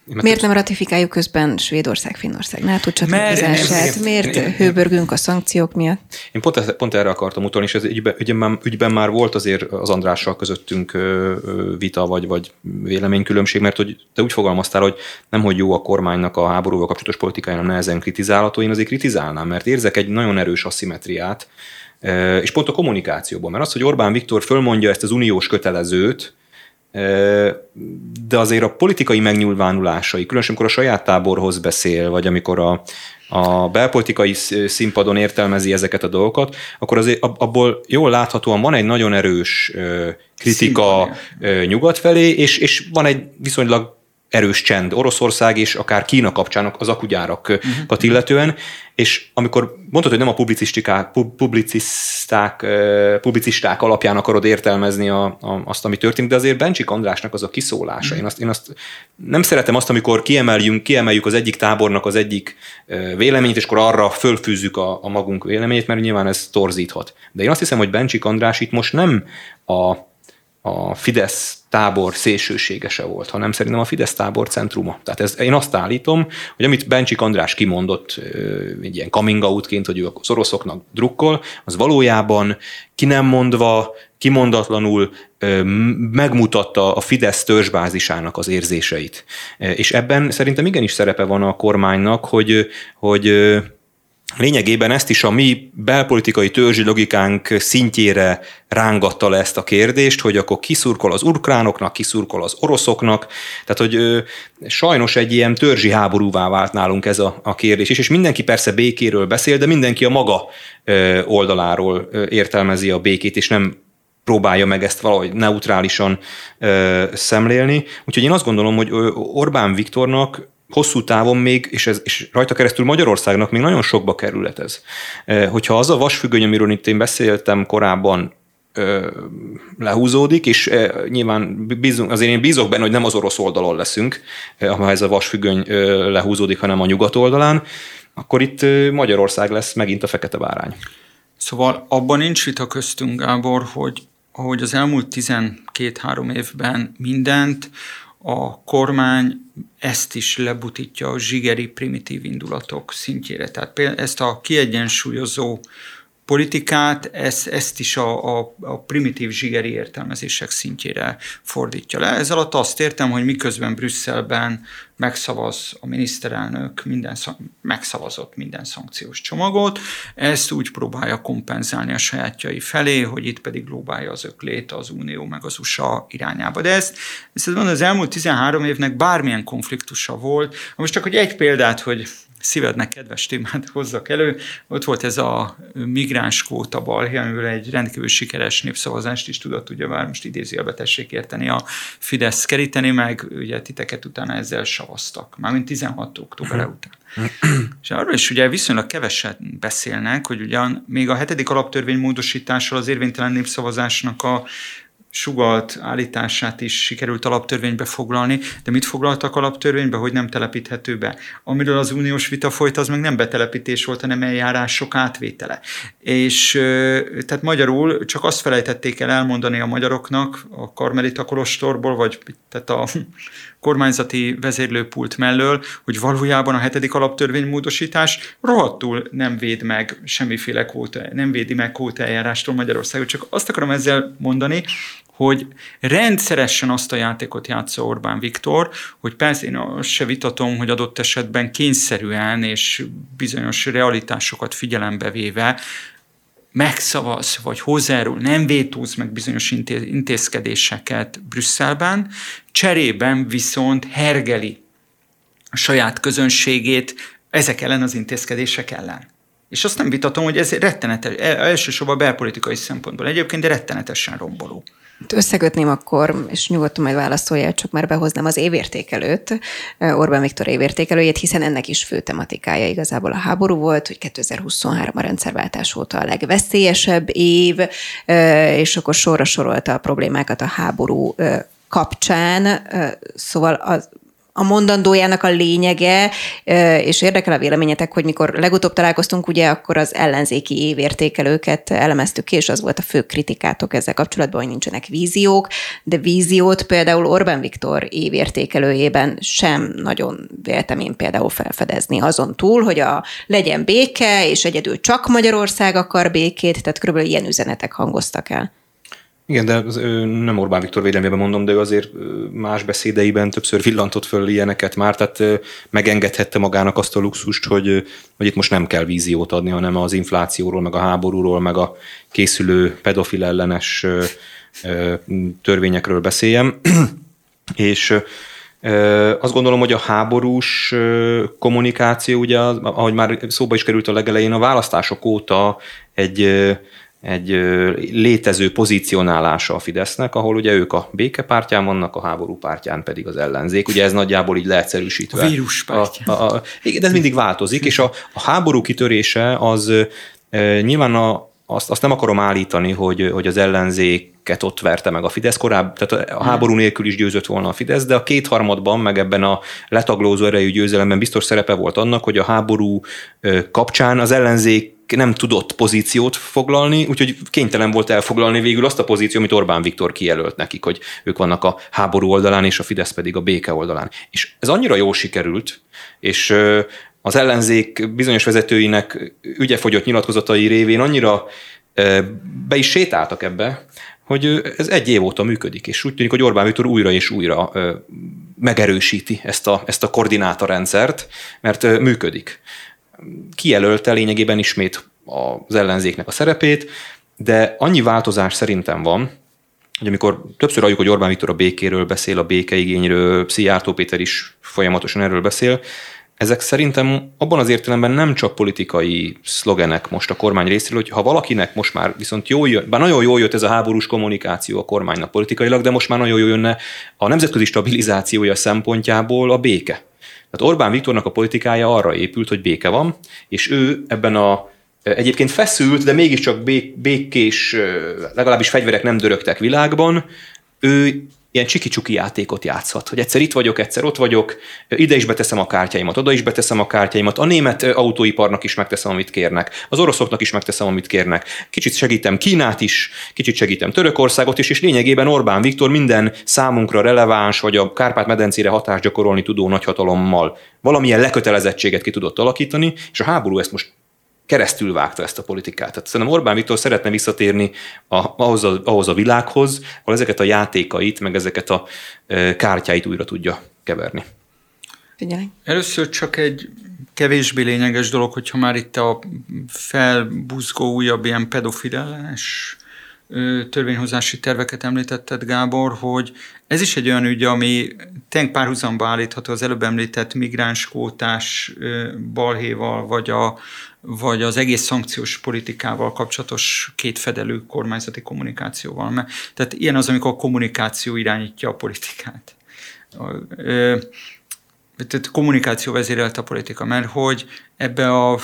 Miért nem ratifikáljuk közben Svédország, Finnország NATO csatlakozását? Miért hőbörgünk a szankciók miatt? Én pont, pont erre akartam utalni, és ez ügyben, ügyben, ügyben már volt azért az Andrással közöttünk vita vagy, vagy véleménykülönbség, mert hogy te úgy fogalmaztál, hogy nem hogy jó a kormánynak a háborúval kapcsolatos politikája, nehezen kritizálható, én azért kritizálnám, mert érzek egy nagyon erős aszimetriát, és pont a kommunikációban, mert az, hogy Orbán Viktor fölmondja ezt az uniós kötelezőt, de azért a politikai megnyilvánulásai, különösen amikor a saját táborhoz beszél, vagy amikor a, a belpolitikai színpadon értelmezi ezeket a dolgokat, akkor azért abból jól láthatóan van egy nagyon erős kritika nyugat felé, és, és van egy viszonylag erős csend Oroszország és akár Kína kapcsán az akugyárakat uh-huh. illetően, és amikor mondtad, hogy nem a publicisták, publicisták, publicisták alapján akarod értelmezni a, a, azt, ami történt, de azért Bencsik Andrásnak az a kiszólása. Uh-huh. Én, azt, én azt nem szeretem azt, amikor kiemeljünk, kiemeljük az egyik tábornak az egyik véleményét, és akkor arra fölfűzzük a, a magunk véleményét, mert nyilván ez torzíthat. De én azt hiszem, hogy Bencsik András itt most nem a a Fidesz tábor szélsőségese volt, hanem szerintem a Fidesz tábor centruma. Tehát ez, én azt állítom, hogy amit Bencsik András kimondott egy ilyen coming outként, hogy ő az oroszoknak drukkol, az valójában ki nem mondva, kimondatlanul megmutatta a Fidesz törzsbázisának az érzéseit. És ebben szerintem igenis szerepe van a kormánynak, hogy, hogy lényegében ezt is a mi belpolitikai törzsi logikánk szintjére rángatta le ezt a kérdést, hogy akkor kiszurkol az ukránoknak, kiszurkol az oroszoknak, tehát hogy ö, sajnos egy ilyen törzsi háborúvá vált nálunk ez a, a kérdés is, és mindenki persze békéről beszél, de mindenki a maga ö, oldaláról ö, értelmezi a békét, és nem próbálja meg ezt valahogy neutrálisan ö, szemlélni. Úgyhogy én azt gondolom, hogy Orbán Viktornak hosszú távon még, és, ez, és rajta keresztül Magyarországnak még nagyon sokba kerülhet ez. Hogyha az a vasfüggöny, amiről itt én beszéltem korábban, lehúzódik, és nyilván bízunk, azért én bízok benne, hogy nem az orosz oldalon leszünk, ha ez a vasfüggöny lehúzódik, hanem a nyugat oldalán, akkor itt Magyarország lesz megint a fekete bárány. Szóval abban nincs vita köztünk, Gábor, hogy ahogy az elmúlt 12-3 évben mindent, a kormány ezt is lebutítja a zsigeri primitív indulatok szintjére. Tehát ezt a kiegyensúlyozó politikát, ezt, ezt is a, a, a primitív zsigeri értelmezések szintjére fordítja le. Ez alatt azt értem, hogy miközben Brüsszelben megszavaz a miniszterelnök, minden, megszavazott minden szankciós csomagot, ezt úgy próbálja kompenzálni a sajátjai felé, hogy itt pedig lóbálja az öklét az Unió meg az USA irányába. De ezt, ezt az elmúlt 13 évnek bármilyen konfliktusa volt. Most csak hogy egy példát, hogy szívednek kedves témát hozzak elő. Ott volt ez a migráns kvóta balhé, amivel egy rendkívül sikeres népszavazást is tudott, ugye már most idézőjelbe tessék érteni a Fidesz keríteni, meg ugye titeket utána ezzel savaztak, mármint 16. október mhm. után. És arról is ugye viszonylag keveset beszélnek, hogy ugyan még a hetedik alaptörvény módosítással az érvénytelen népszavazásnak a sugalt állítását is sikerült alaptörvénybe foglalni, de mit foglaltak alaptörvénybe, hogy nem telepíthető be? Amiről az uniós vita folyt, az meg nem betelepítés volt, hanem eljárások átvétele. És tehát magyarul csak azt felejtették el elmondani a magyaroknak a Karmelita Kolostorból, vagy tehát a kormányzati vezérlőpult mellől, hogy valójában a hetedik alaptörvény módosítás rohadtul nem véd meg semmiféle kóta, nem védi meg kóta eljárástól Magyarországot. Csak azt akarom ezzel mondani, hogy rendszeresen azt a játékot játsza Orbán Viktor, hogy persze én azt se vitatom, hogy adott esetben kényszerűen és bizonyos realitásokat figyelembe véve megszavaz, vagy hozzájárul, nem vétóz meg bizonyos intézkedéseket Brüsszelben, cserében viszont hergeli a saját közönségét ezek ellen az intézkedések ellen. És azt nem vitatom, hogy ez rettenetes, elsősorban belpolitikai szempontból egyébként, de rettenetesen romboló. Összekötném akkor, és nyugodtan majd válaszoljál, csak már behoznám az évértékelőt, Orbán Viktor évértékelőjét, hiszen ennek is fő tematikája igazából a háború volt, hogy 2023 a rendszerváltás óta a legveszélyesebb év, és akkor sorra sorolta a problémákat a háború kapcsán, szóval az a mondandójának a lényege, és érdekel a véleményetek, hogy mikor legutóbb találkoztunk, ugye akkor az ellenzéki évértékelőket elemeztük ki, és az volt a fő kritikátok ezzel kapcsolatban, hogy nincsenek víziók, de víziót például Orbán Viktor évértékelőjében sem nagyon véltem én például felfedezni azon túl, hogy a legyen béke, és egyedül csak Magyarország akar békét, tehát körülbelül ilyen üzenetek hangoztak el. Igen, de az, nem Orbán Viktor védelmében mondom, de ő azért más beszédeiben többször villantott föl ilyeneket már, tehát megengedhette magának azt a luxust, hogy, hogy itt most nem kell víziót adni, hanem az inflációról, meg a háborúról, meg a készülő pedofil ellenes törvényekről beszéljem. És azt gondolom, hogy a háborús kommunikáció, ugye, ahogy már szóba is került a legelején, a választások óta egy egy létező pozícionálása a Fidesznek, ahol ugye ők a békepártyán vannak, a háború pártyán pedig az ellenzék. Ugye ez nagyjából így leegyszerűsítve. A víruspártyán. A, a, a, igen, de ez mindig változik, és a, a háború kitörése az e, nyilván a, azt, azt nem akarom állítani, hogy, hogy az ellenzéket ott verte meg a Fidesz korábban, tehát a háború nélkül is győzött volna a Fidesz, de a kétharmadban, meg ebben a letaglózó erejű győzelemben biztos szerepe volt annak, hogy a háború kapcsán az ellenzék nem tudott pozíciót foglalni, úgyhogy kénytelen volt elfoglalni végül azt a pozíciót, amit Orbán Viktor kijelölt nekik, hogy ők vannak a háború oldalán, és a Fidesz pedig a béke oldalán. És ez annyira jól sikerült, és az ellenzék bizonyos vezetőinek ügyefogyott nyilatkozatai révén annyira be is sétáltak ebbe, hogy ez egy év óta működik, és úgy tűnik, hogy Orbán Viktor újra és újra megerősíti ezt a, ezt a koordinátorrendszert, mert működik kijelölte lényegében ismét az ellenzéknek a szerepét, de annyi változás szerintem van, hogy amikor többször halljuk, hogy Orbán Viktor a békéről beszél, a békeigényről, Szijjártó Péter is folyamatosan erről beszél, ezek szerintem abban az értelemben nem csak politikai szlogenek most a kormány részéről, hogy ha valakinek most már viszont jó jön, bár nagyon jól jött ez a háborús kommunikáció a kormánynak politikailag, de most már nagyon jól jönne a nemzetközi stabilizációja szempontjából a béke. Tehát Orbán Viktornak a politikája arra épült, hogy béke van, és ő ebben a egyébként feszült, de mégiscsak bék, békés, legalábbis fegyverek nem dörögtek világban, ő ilyen csiki-csuki játékot játszhat, hogy egyszer itt vagyok, egyszer ott vagyok, ide is beteszem a kártyáimat, oda is beteszem a kártyáimat, a német autóiparnak is megteszem, amit kérnek, az oroszoknak is megteszem, amit kérnek, kicsit segítem Kínát is, kicsit segítem Törökországot is, és lényegében Orbán Viktor minden számunkra releváns, vagy a Kárpát-medencére hatást gyakorolni tudó nagyhatalommal valamilyen lekötelezettséget ki tudott alakítani, és a háború ezt most keresztül vágta ezt a politikát. Tehát szerintem Orbán Viktor szeretne visszatérni a, ahhoz, a, ahhoz a világhoz, ahol ezeket a játékait, meg ezeket a e, kártyáit újra tudja keverni. Figyelj. Először csak egy kevésbé lényeges dolog, hogyha már itt a felbuzgó újabb ilyen pedofil ellenes törvényhozási terveket említetted, Gábor, hogy ez is egy olyan ügy, ami tényleg párhuzamba állítható az előbb említett migránskótás balhéval, vagy, a, vagy az egész szankciós politikával kapcsolatos kétfedelő kormányzati kommunikációval. Mert, tehát ilyen az, amikor a kommunikáció irányítja a politikát. Tehát kommunikáció vezérelte a politika, mert hogy ebbe a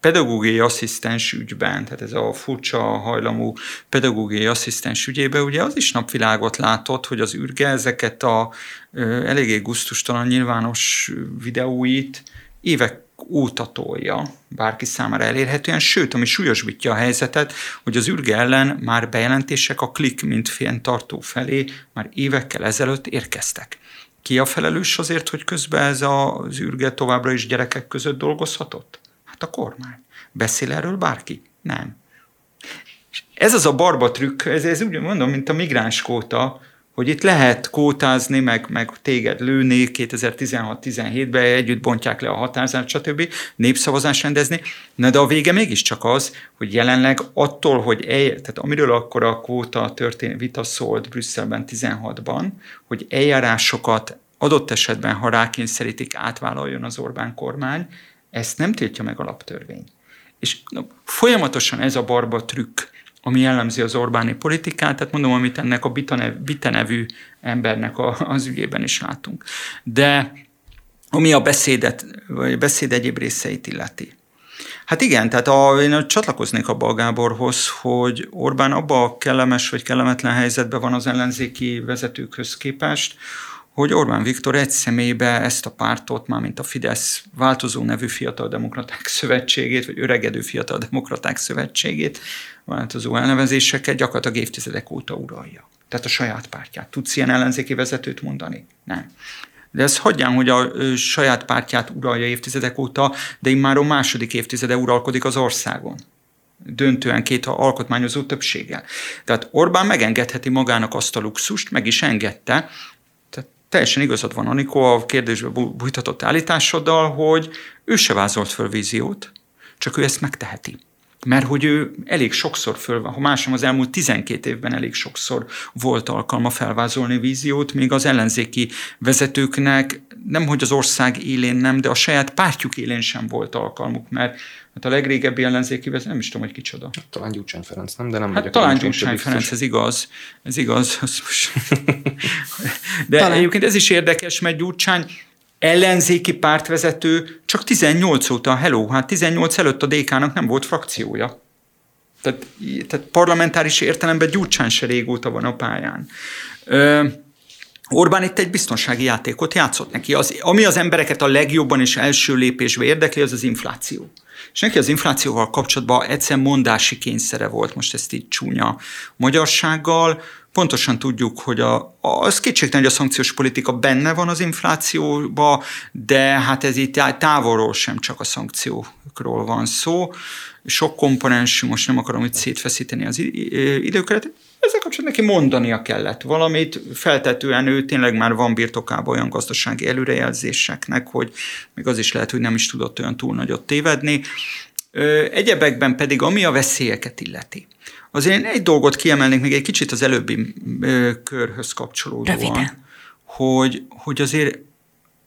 pedagógiai asszisztens ügyben, tehát ez a furcsa hajlamú pedagógiai asszisztens ügyében, ugye az is napvilágot látott, hogy az űrge ezeket a eléggé guztustalan nyilvános videóit évek óta tolja bárki számára elérhetően, sőt, ami súlyosbítja a helyzetet, hogy az űrge ellen már bejelentések a klik mint tartó felé már évekkel ezelőtt érkeztek. Ki a felelős azért, hogy közben ez az űrge továbbra is gyerekek között dolgozhatott? Hát a kormány. Beszél erről bárki? Nem. Ez az a barba trükk, ez, ez úgy mondom, mint a migránskóta, hogy itt lehet kótázni, meg, meg téged lőni 2016-17-ben, együtt bontják le a határzát, stb. népszavazás rendezni, Na de a vége mégiscsak az, hogy jelenleg attól, hogy el, tehát amiről akkor a kvóta történ, vita szólt Brüsszelben 16-ban, hogy eljárásokat adott esetben, ha rákényszerítik, átvállaljon az Orbán kormány, ezt nem tiltja meg alaptörvény. És no, folyamatosan ez a barba trükk, ami jellemzi az Orbáni politikát, tehát mondom, amit ennek a Bita, nevű embernek a, az ügyében is látunk. De ami a beszédet, vagy a beszéd egyéb részeit illeti. Hát igen, tehát a, én csatlakoznék abba a Gáborhoz, hogy Orbán abba a kellemes vagy kellemetlen helyzetben van az ellenzéki vezetőkhöz képest, hogy Orbán Viktor egy személybe ezt a pártot, már mint a Fidesz változó nevű Fiatal Demokraták Szövetségét, vagy öregedő Fiatal Demokraták Szövetségét, változó elnevezéseket gyakorlatilag évtizedek óta uralja. Tehát a saját pártját. Tudsz ilyen ellenzéki vezetőt mondani? Nem. De ez hagyján, hogy a saját pártját uralja évtizedek óta, de már a második évtizede uralkodik az országon döntően két alkotmányozó többséggel. Tehát Orbán megengedheti magának azt a luxust, meg is engedte, tehát teljesen igazad van, Anikó, a kérdésbe bújtatott állításoddal, hogy ő se vázolt föl víziót, csak ő ezt megteheti mert hogy ő elég sokszor föl van, ha másom az elmúlt 12 évben elég sokszor volt alkalma felvázolni víziót, még az ellenzéki vezetőknek nem, hogy az ország élén nem, de a saját pártjuk élén sem volt alkalmuk, mert hát a legrégebbi ellenzéki vezető, nem is tudom, hogy kicsoda. Hát, talán Gyurcsány Ferenc, nem? De nem hát talán Gyurcsány Ferenc, ez igaz. Ez igaz. de talán. egyébként ez is érdekes, mert Gyurcsány ellenzéki pártvezető csak 18 óta, hello, hát 18 előtt a DK-nak nem volt frakciója. Tehát, tehát parlamentáris értelemben Gyurcsán se régóta van a pályán. Ö, Orbán itt egy biztonsági játékot játszott neki. Az, ami az embereket a legjobban és első lépésbe érdekli, az az infláció. És neki az inflációval kapcsolatban egyszer mondási kényszere volt, most ezt így csúnya magyarsággal, pontosan tudjuk, hogy a, az kétségtelen, hogy a szankciós politika benne van az inflációba, de hát ez itt távolról sem csak a szankciókról van szó. Sok komponens, most nem akarom itt szétfeszíteni az időket, ezzel kapcsolatban neki mondania kellett valamit, feltetően ő tényleg már van birtokában olyan gazdasági előrejelzéseknek, hogy még az is lehet, hogy nem is tudott olyan túl nagyot tévedni. Egyebekben pedig, ami a veszélyeket illeti. Azért én egy dolgot kiemelnék még egy kicsit az előbbi körhöz kapcsolódóan. Röviden. Hogy, hogy azért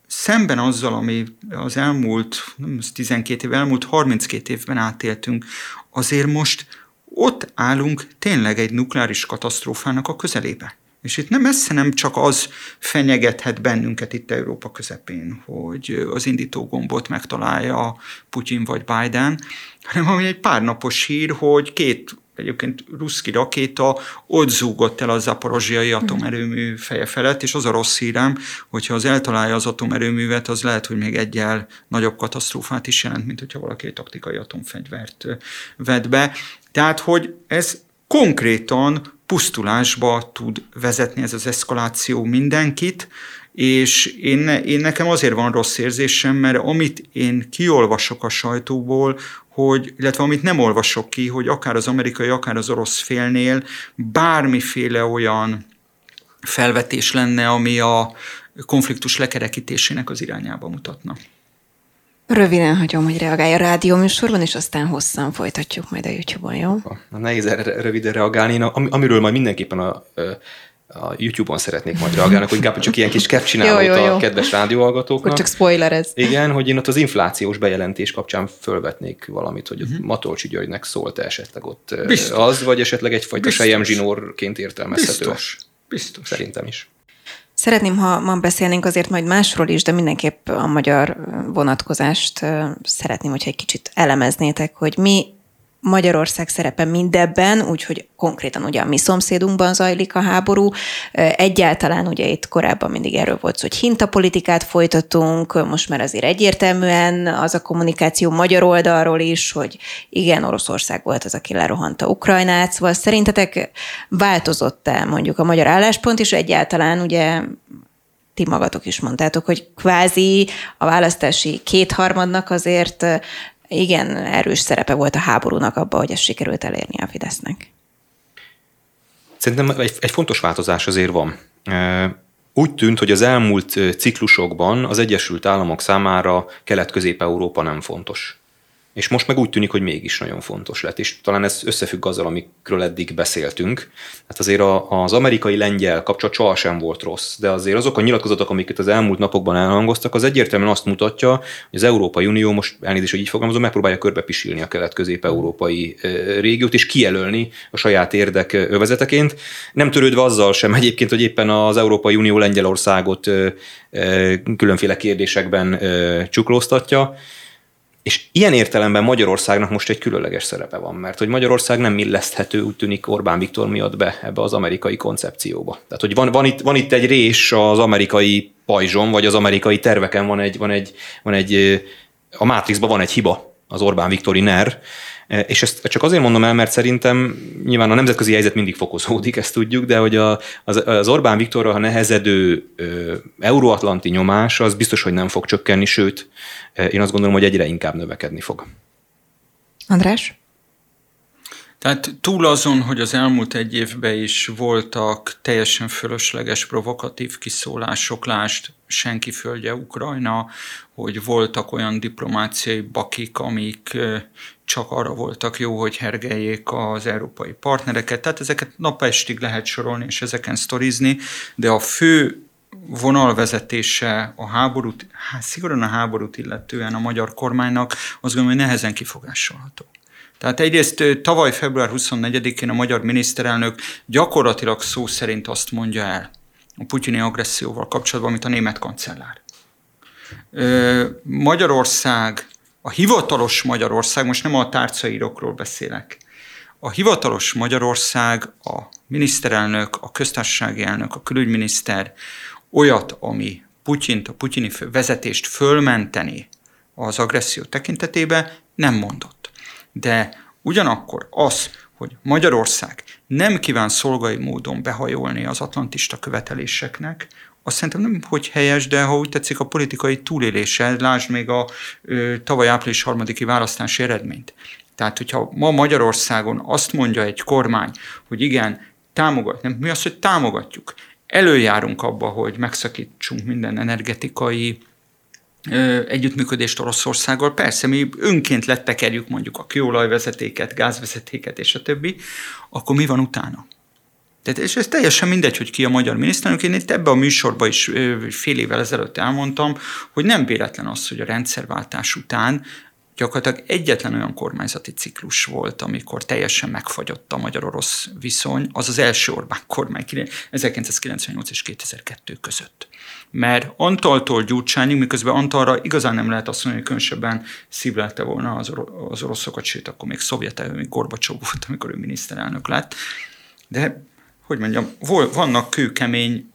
szemben azzal, ami az elmúlt nem 12 év, elmúlt 32 évben átéltünk, azért most ott állunk tényleg egy nukleáris katasztrófának a közelébe. És itt nem messze nem csak az fenyegethet bennünket itt Európa közepén, hogy az indító gombot megtalálja Putyin vagy Biden, hanem ami egy pár napos hír, hogy két egyébként ruszki rakéta ott zúgott el a zaporozsiai atomerőmű feje felett, és az a rossz hírem, hogyha az eltalálja az atomerőművet, az lehet, hogy még egyel nagyobb katasztrófát is jelent, mint hogyha valaki egy taktikai atomfegyvert vet be. Tehát, hogy ez konkrétan pusztulásba tud vezetni ez az eszkaláció mindenkit, és én, én nekem azért van rossz érzésem, mert amit én kiolvasok a sajtóból, hogy, illetve amit nem olvasok ki, hogy akár az amerikai, akár az orosz félnél bármiféle olyan felvetés lenne, ami a konfliktus lekerekítésének az irányába mutatna. Röviden hagyom, hogy reagálja a rádióműsorban, és aztán hosszan folytatjuk majd a YouTube-on, jó? Nehéz erre röviden reagálni. Én, amiről majd mindenképpen a, a YouTube-on szeretnék majd reagálni, hogy inkább csak ilyen kis kepp csinálót jó, jó, jó. a kedves rádióhallgatóknak. Akkor csak spoiler ez. Igen, hogy én ott az inflációs bejelentés kapcsán fölvetnék valamit, hogy uh-huh. Matolcsi Györgynek szólt esetleg ott Biztos. az, vagy esejem zsinórként értelmezhető. Biztos. Biztos. Szerintem is. Szeretném, ha ma beszélnénk azért majd másról is, de mindenképp a magyar vonatkozást szeretném, hogyha egy kicsit elemeznétek, hogy mi Magyarország szerepe mindebben, úgyhogy konkrétan ugye a mi szomszédunkban zajlik a háború. Egyáltalán ugye itt korábban mindig erről volt szó, hogy hintapolitikát folytatunk, most már azért egyértelműen az a kommunikáció magyar oldalról is, hogy igen, Oroszország volt az, aki lerohanta Ukrajnát, szóval szerintetek változott-e mondjuk a magyar álláspont, és egyáltalán ugye ti magatok is mondtátok, hogy kvázi a választási kétharmadnak azért igen erős szerepe volt a háborúnak abban, hogy ezt sikerült elérni a Fidesznek. Szerintem egy, egy fontos változás azért van. Úgy tűnt, hogy az elmúlt ciklusokban az Egyesült Államok számára Kelet-Közép-Európa nem fontos. És most meg úgy tűnik, hogy mégis nagyon fontos lett, és talán ez összefügg azzal, amikről eddig beszéltünk. Hát azért az amerikai-lengyel kapcsolat sohasem volt rossz, de azért azok a nyilatkozatok, amiket az elmúlt napokban elhangoztak, az egyértelműen azt mutatja, hogy az Európai Unió most elnézést, hogy így fogalmazom, megpróbálja körbepisilni a kelet-közép-európai régiót, és kijelölni a saját érdek övezeteként, nem törődve azzal sem egyébként, hogy éppen az Európai Unió Lengyelországot különféle kérdésekben csuklóztatja, és ilyen értelemben Magyarországnak most egy különleges szerepe van, mert hogy Magyarország nem illeszthető, úgy tűnik Orbán Viktor miatt be ebbe az amerikai koncepcióba. Tehát, hogy van, van, itt, van itt egy rés az amerikai pajzson, vagy az amerikai terveken van egy, van egy, van egy a Matrixban van egy hiba, az Orbán Viktori NER, és ezt csak azért mondom el, mert szerintem nyilván a nemzetközi helyzet mindig fokozódik, ezt tudjuk, de hogy a, az, az Orbán Viktorra, ha nehezedő euróatlanti nyomás, az biztos, hogy nem fog csökkenni, sőt, én azt gondolom, hogy egyre inkább növekedni fog. András? Tehát túl azon, hogy az elmúlt egy évben is voltak teljesen fölösleges, provokatív kiszólások, lást senki földje Ukrajna, hogy voltak olyan diplomáciai bakik, amik csak arra voltak jó, hogy hergeljék az európai partnereket. Tehát ezeket napestig lehet sorolni és ezeken sztorizni, de a fő vonalvezetése a háborút, hát szigorúan a háborút illetően a magyar kormánynak, azt gondolom, hogy nehezen kifogásolható. Tehát egyrészt tavaly február 24-én a magyar miniszterelnök gyakorlatilag szó szerint azt mondja el a putyini agresszióval kapcsolatban, amit a német kancellár. Magyarország, a hivatalos Magyarország, most nem a tárcaírokról beszélek, a hivatalos Magyarország, a miniszterelnök, a köztársasági elnök, a külügyminiszter olyat, ami Putyint, a putyini vezetést fölmenteni az agresszió tekintetében nem mondott. De ugyanakkor az, hogy Magyarország nem kíván szolgai módon behajolni az atlantista követeléseknek, azt szerintem nem hogy helyes, de ha úgy tetszik a politikai túlélése, lásd még a ö, tavaly április harmadiki választási eredményt. Tehát, hogyha ma Magyarországon azt mondja egy kormány, hogy igen, támogat, nem, mi az, hogy támogatjuk, előjárunk abba, hogy megszakítsunk minden energetikai együttműködést Oroszországgal. Persze, mi önként lettekerjük mondjuk a kőolajvezetéket, gázvezetéket és a többi, akkor mi van utána? Tehát, és ez teljesen mindegy, hogy ki a magyar miniszterelnök. Én itt ebbe a műsorban is fél évvel ezelőtt elmondtam, hogy nem véletlen az, hogy a rendszerváltás után gyakorlatilag egyetlen olyan kormányzati ciklus volt, amikor teljesen megfagyott a magyar-orosz viszony, az az első Orbán kormány 1998 és 2002 között. Mert Antaltól Gyurcsányig, miközben Antalra igazán nem lehet azt mondani, hogy különösebben szívlelte volna az, or- az oroszokat, sőt, akkor még szovjet még Gorbacsov volt, amikor ő miniszterelnök lett. De, hogy mondjam, vannak kőkemény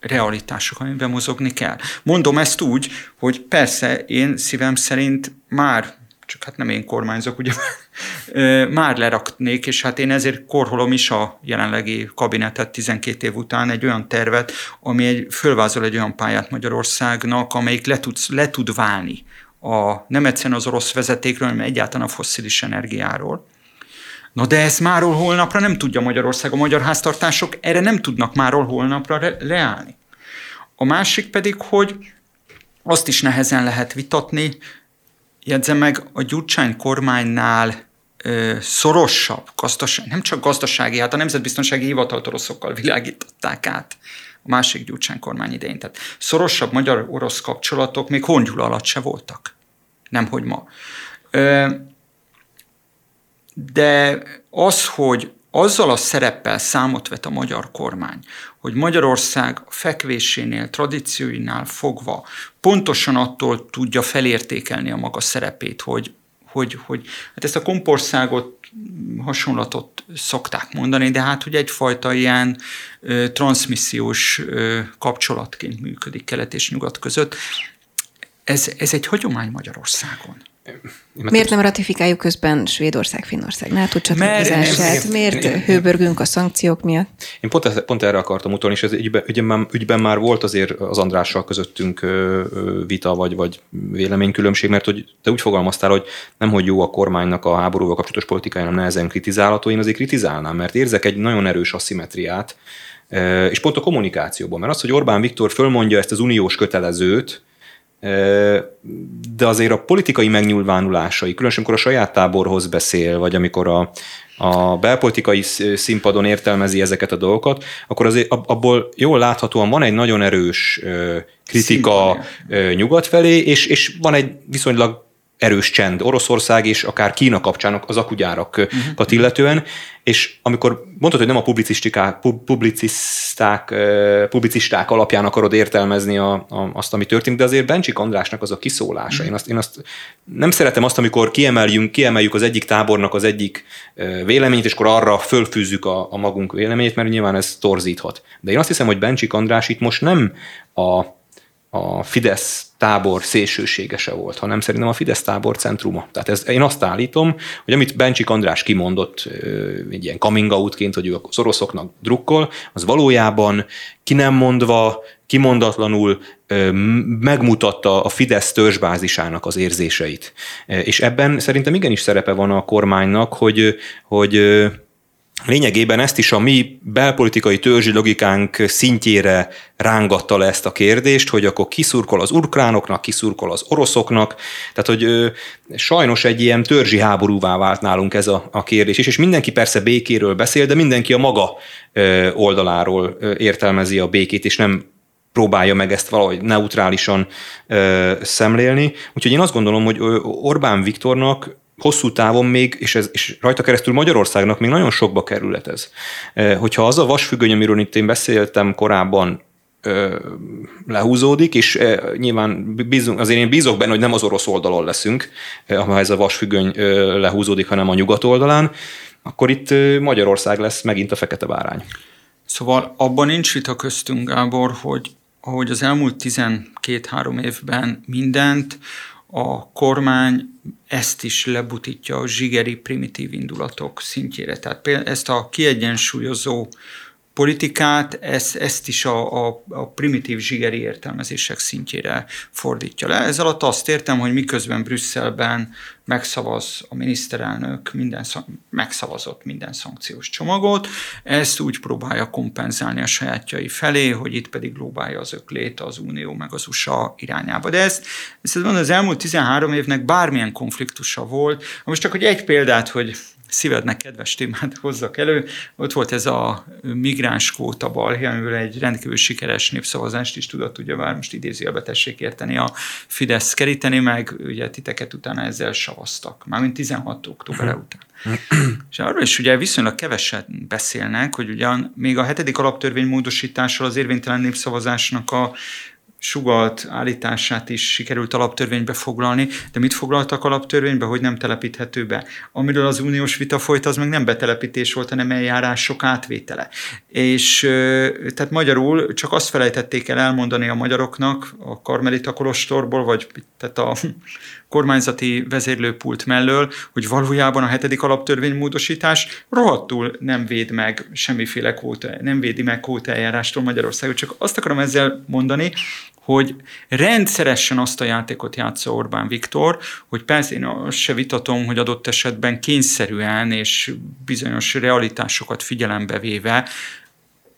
realitások, amiben mozogni kell. Mondom ezt úgy, hogy persze én szívem szerint már csak hát nem én kormányzok, ugye már leraknék, és hát én ezért korholom is a jelenlegi kabinetet 12 év után egy olyan tervet, ami egy, fölvázol egy olyan pályát Magyarországnak, amelyik le tud, le tud válni a, nem egyszerűen az orosz vezetékről, hanem egyáltalán a fosszilis energiáról. Na de ez máról holnapra nem tudja Magyarország, a magyar háztartások erre nem tudnak máról holnapra re- leállni. A másik pedig, hogy azt is nehezen lehet vitatni, jegyzem meg, a Gyurcsány kormánynál ö, szorosabb gazdaság, nem csak gazdasági, hát a Nemzetbiztonsági Hivatalt oroszokkal világították át a másik Gyurcsány kormány idején. Tehát szorosabb magyar-orosz kapcsolatok még hongyul alatt se voltak. Nem, hogy ma. Ö, de az, hogy azzal a szereppel számot vet a magyar kormány, hogy Magyarország fekvésénél, tradícióinál fogva pontosan attól tudja felértékelni a maga szerepét, hogy, hogy, hogy hát ezt a kompországot hasonlatot szokták mondani, de hát hogy egyfajta ilyen ö, transmissziós ö, kapcsolatként működik kelet és nyugat között. Ez, ez egy hagyomány Magyarországon. Miért nem ratifikáljuk közben Svédország, Finnország NATO csatlakozását? Miért hőbörgünk a szankciók miatt? Én pont, pont erre akartam utalni, és ez ügyben, ügyben, ügyben már volt azért az Andrással közöttünk vita vagy, vagy véleménykülönbség, mert hogy te úgy fogalmaztál, hogy nem hogy jó a kormánynak a háborúval kapcsolatos politikája, nem nehezen kritizálható, én azért kritizálnám, mert érzek egy nagyon erős aszimetriát, és pont a kommunikációban, mert az, hogy Orbán Viktor fölmondja ezt az uniós kötelezőt, de azért a politikai megnyilvánulásai, különösen amikor a saját táborhoz beszél, vagy amikor a, a belpolitikai színpadon értelmezi ezeket a dolgokat, akkor azért abból jól láthatóan van egy nagyon erős kritika nyugat felé, és, és van egy viszonylag erős csend Oroszország és akár Kína kapcsán az akugyárakat uh-huh. illetően, és amikor mondtad, hogy nem a publicisták, publicisták alapján akarod értelmezni a, a, azt, ami történt, de azért Bencsik Andrásnak az a kiszólása. Én azt, én azt nem szeretem azt, amikor kiemeljünk, kiemeljük az egyik tábornak az egyik véleményét, és akkor arra fölfűzzük a, a magunk véleményét, mert nyilván ez torzíthat. De én azt hiszem, hogy Bencsik András itt most nem a a Fidesz tábor szélsőségese volt, hanem szerintem a Fidesz tábor centruma. Tehát ez, én azt állítom, hogy amit Bencsik András kimondott egy ilyen coming outként, hogy ő az oroszoknak drukkol, az valójában ki nem mondva, kimondatlanul megmutatta a Fidesz törzsbázisának az érzéseit. És ebben szerintem igenis szerepe van a kormánynak, hogy, hogy lényegében ezt is a mi belpolitikai törzsi logikánk szintjére rángatta le ezt a kérdést, hogy akkor kiszurkol az ukránoknak, kiszurkol az oroszoknak, tehát hogy ö, sajnos egy ilyen törzsi háborúvá vált nálunk ez a, a kérdés is, és mindenki persze békéről beszél, de mindenki a maga ö, oldaláról ö, értelmezi a békét, és nem próbálja meg ezt valahogy neutrálisan ö, szemlélni. Úgyhogy én azt gondolom, hogy Orbán Viktornak hosszú távon még, és, ez, és rajta keresztül Magyarországnak még nagyon sokba kerülhet ez. Hogyha az a vasfüggöny, amiről itt én beszéltem korábban, lehúzódik, és nyilván bízunk, azért én bízok benne, hogy nem az orosz oldalon leszünk, ha ez a vasfüggöny lehúzódik, hanem a nyugat oldalán, akkor itt Magyarország lesz megint a fekete bárány. Szóval abban nincs vita köztünk, Gábor, hogy ahogy az elmúlt 12-3 évben mindent, a kormány ezt is lebutítja a zsigeri primitív indulatok szintjére. Tehát ezt a kiegyensúlyozó politikát, ezt, ezt is a, a, a primitív zsigeri értelmezések szintjére fordítja le. Ez alatt azt értem, hogy miközben Brüsszelben megszavaz a miniszterelnök, minden, megszavazott minden szankciós csomagot, ezt úgy próbálja kompenzálni a sajátjai felé, hogy itt pedig lóbálja az öklét az Unió meg az USA irányába. De ezt, ezt az elmúlt 13 évnek bármilyen konfliktusa volt. Most csak hogy egy példát, hogy szívednek kedves témát hozzak elő. Ott volt ez a migráns kvóta balhé, amiből egy rendkívül sikeres népszavazást is tudott, ugye már most idézőjelbe tessék érteni a Fidesz keríteni, meg ugye titeket utána ezzel savaztak, mármint 16. október mhm. után. És arról is ugye viszonylag keveset beszélnek, hogy ugyan még a hetedik alaptörvény módosítással az érvénytelen népszavazásnak a sugalt állítását is sikerült alaptörvénybe foglalni, de mit foglaltak alaptörvénybe, hogy nem telepíthető be? Amiről az uniós vita folyt, az meg nem betelepítés volt, hanem eljárások átvétele. És tehát magyarul csak azt felejtették el elmondani a magyaroknak a Karmelita Kolostorból, vagy tehát a kormányzati vezérlőpult mellől, hogy valójában a hetedik alaptörvény módosítás rohadtul nem véd meg semmiféle kóta, nem védi meg kóta eljárástól Magyarországot. Csak azt akarom ezzel mondani, hogy rendszeresen azt a játékot játsza Orbán Viktor, hogy persze én azt se vitatom, hogy adott esetben kényszerűen és bizonyos realitásokat figyelembe véve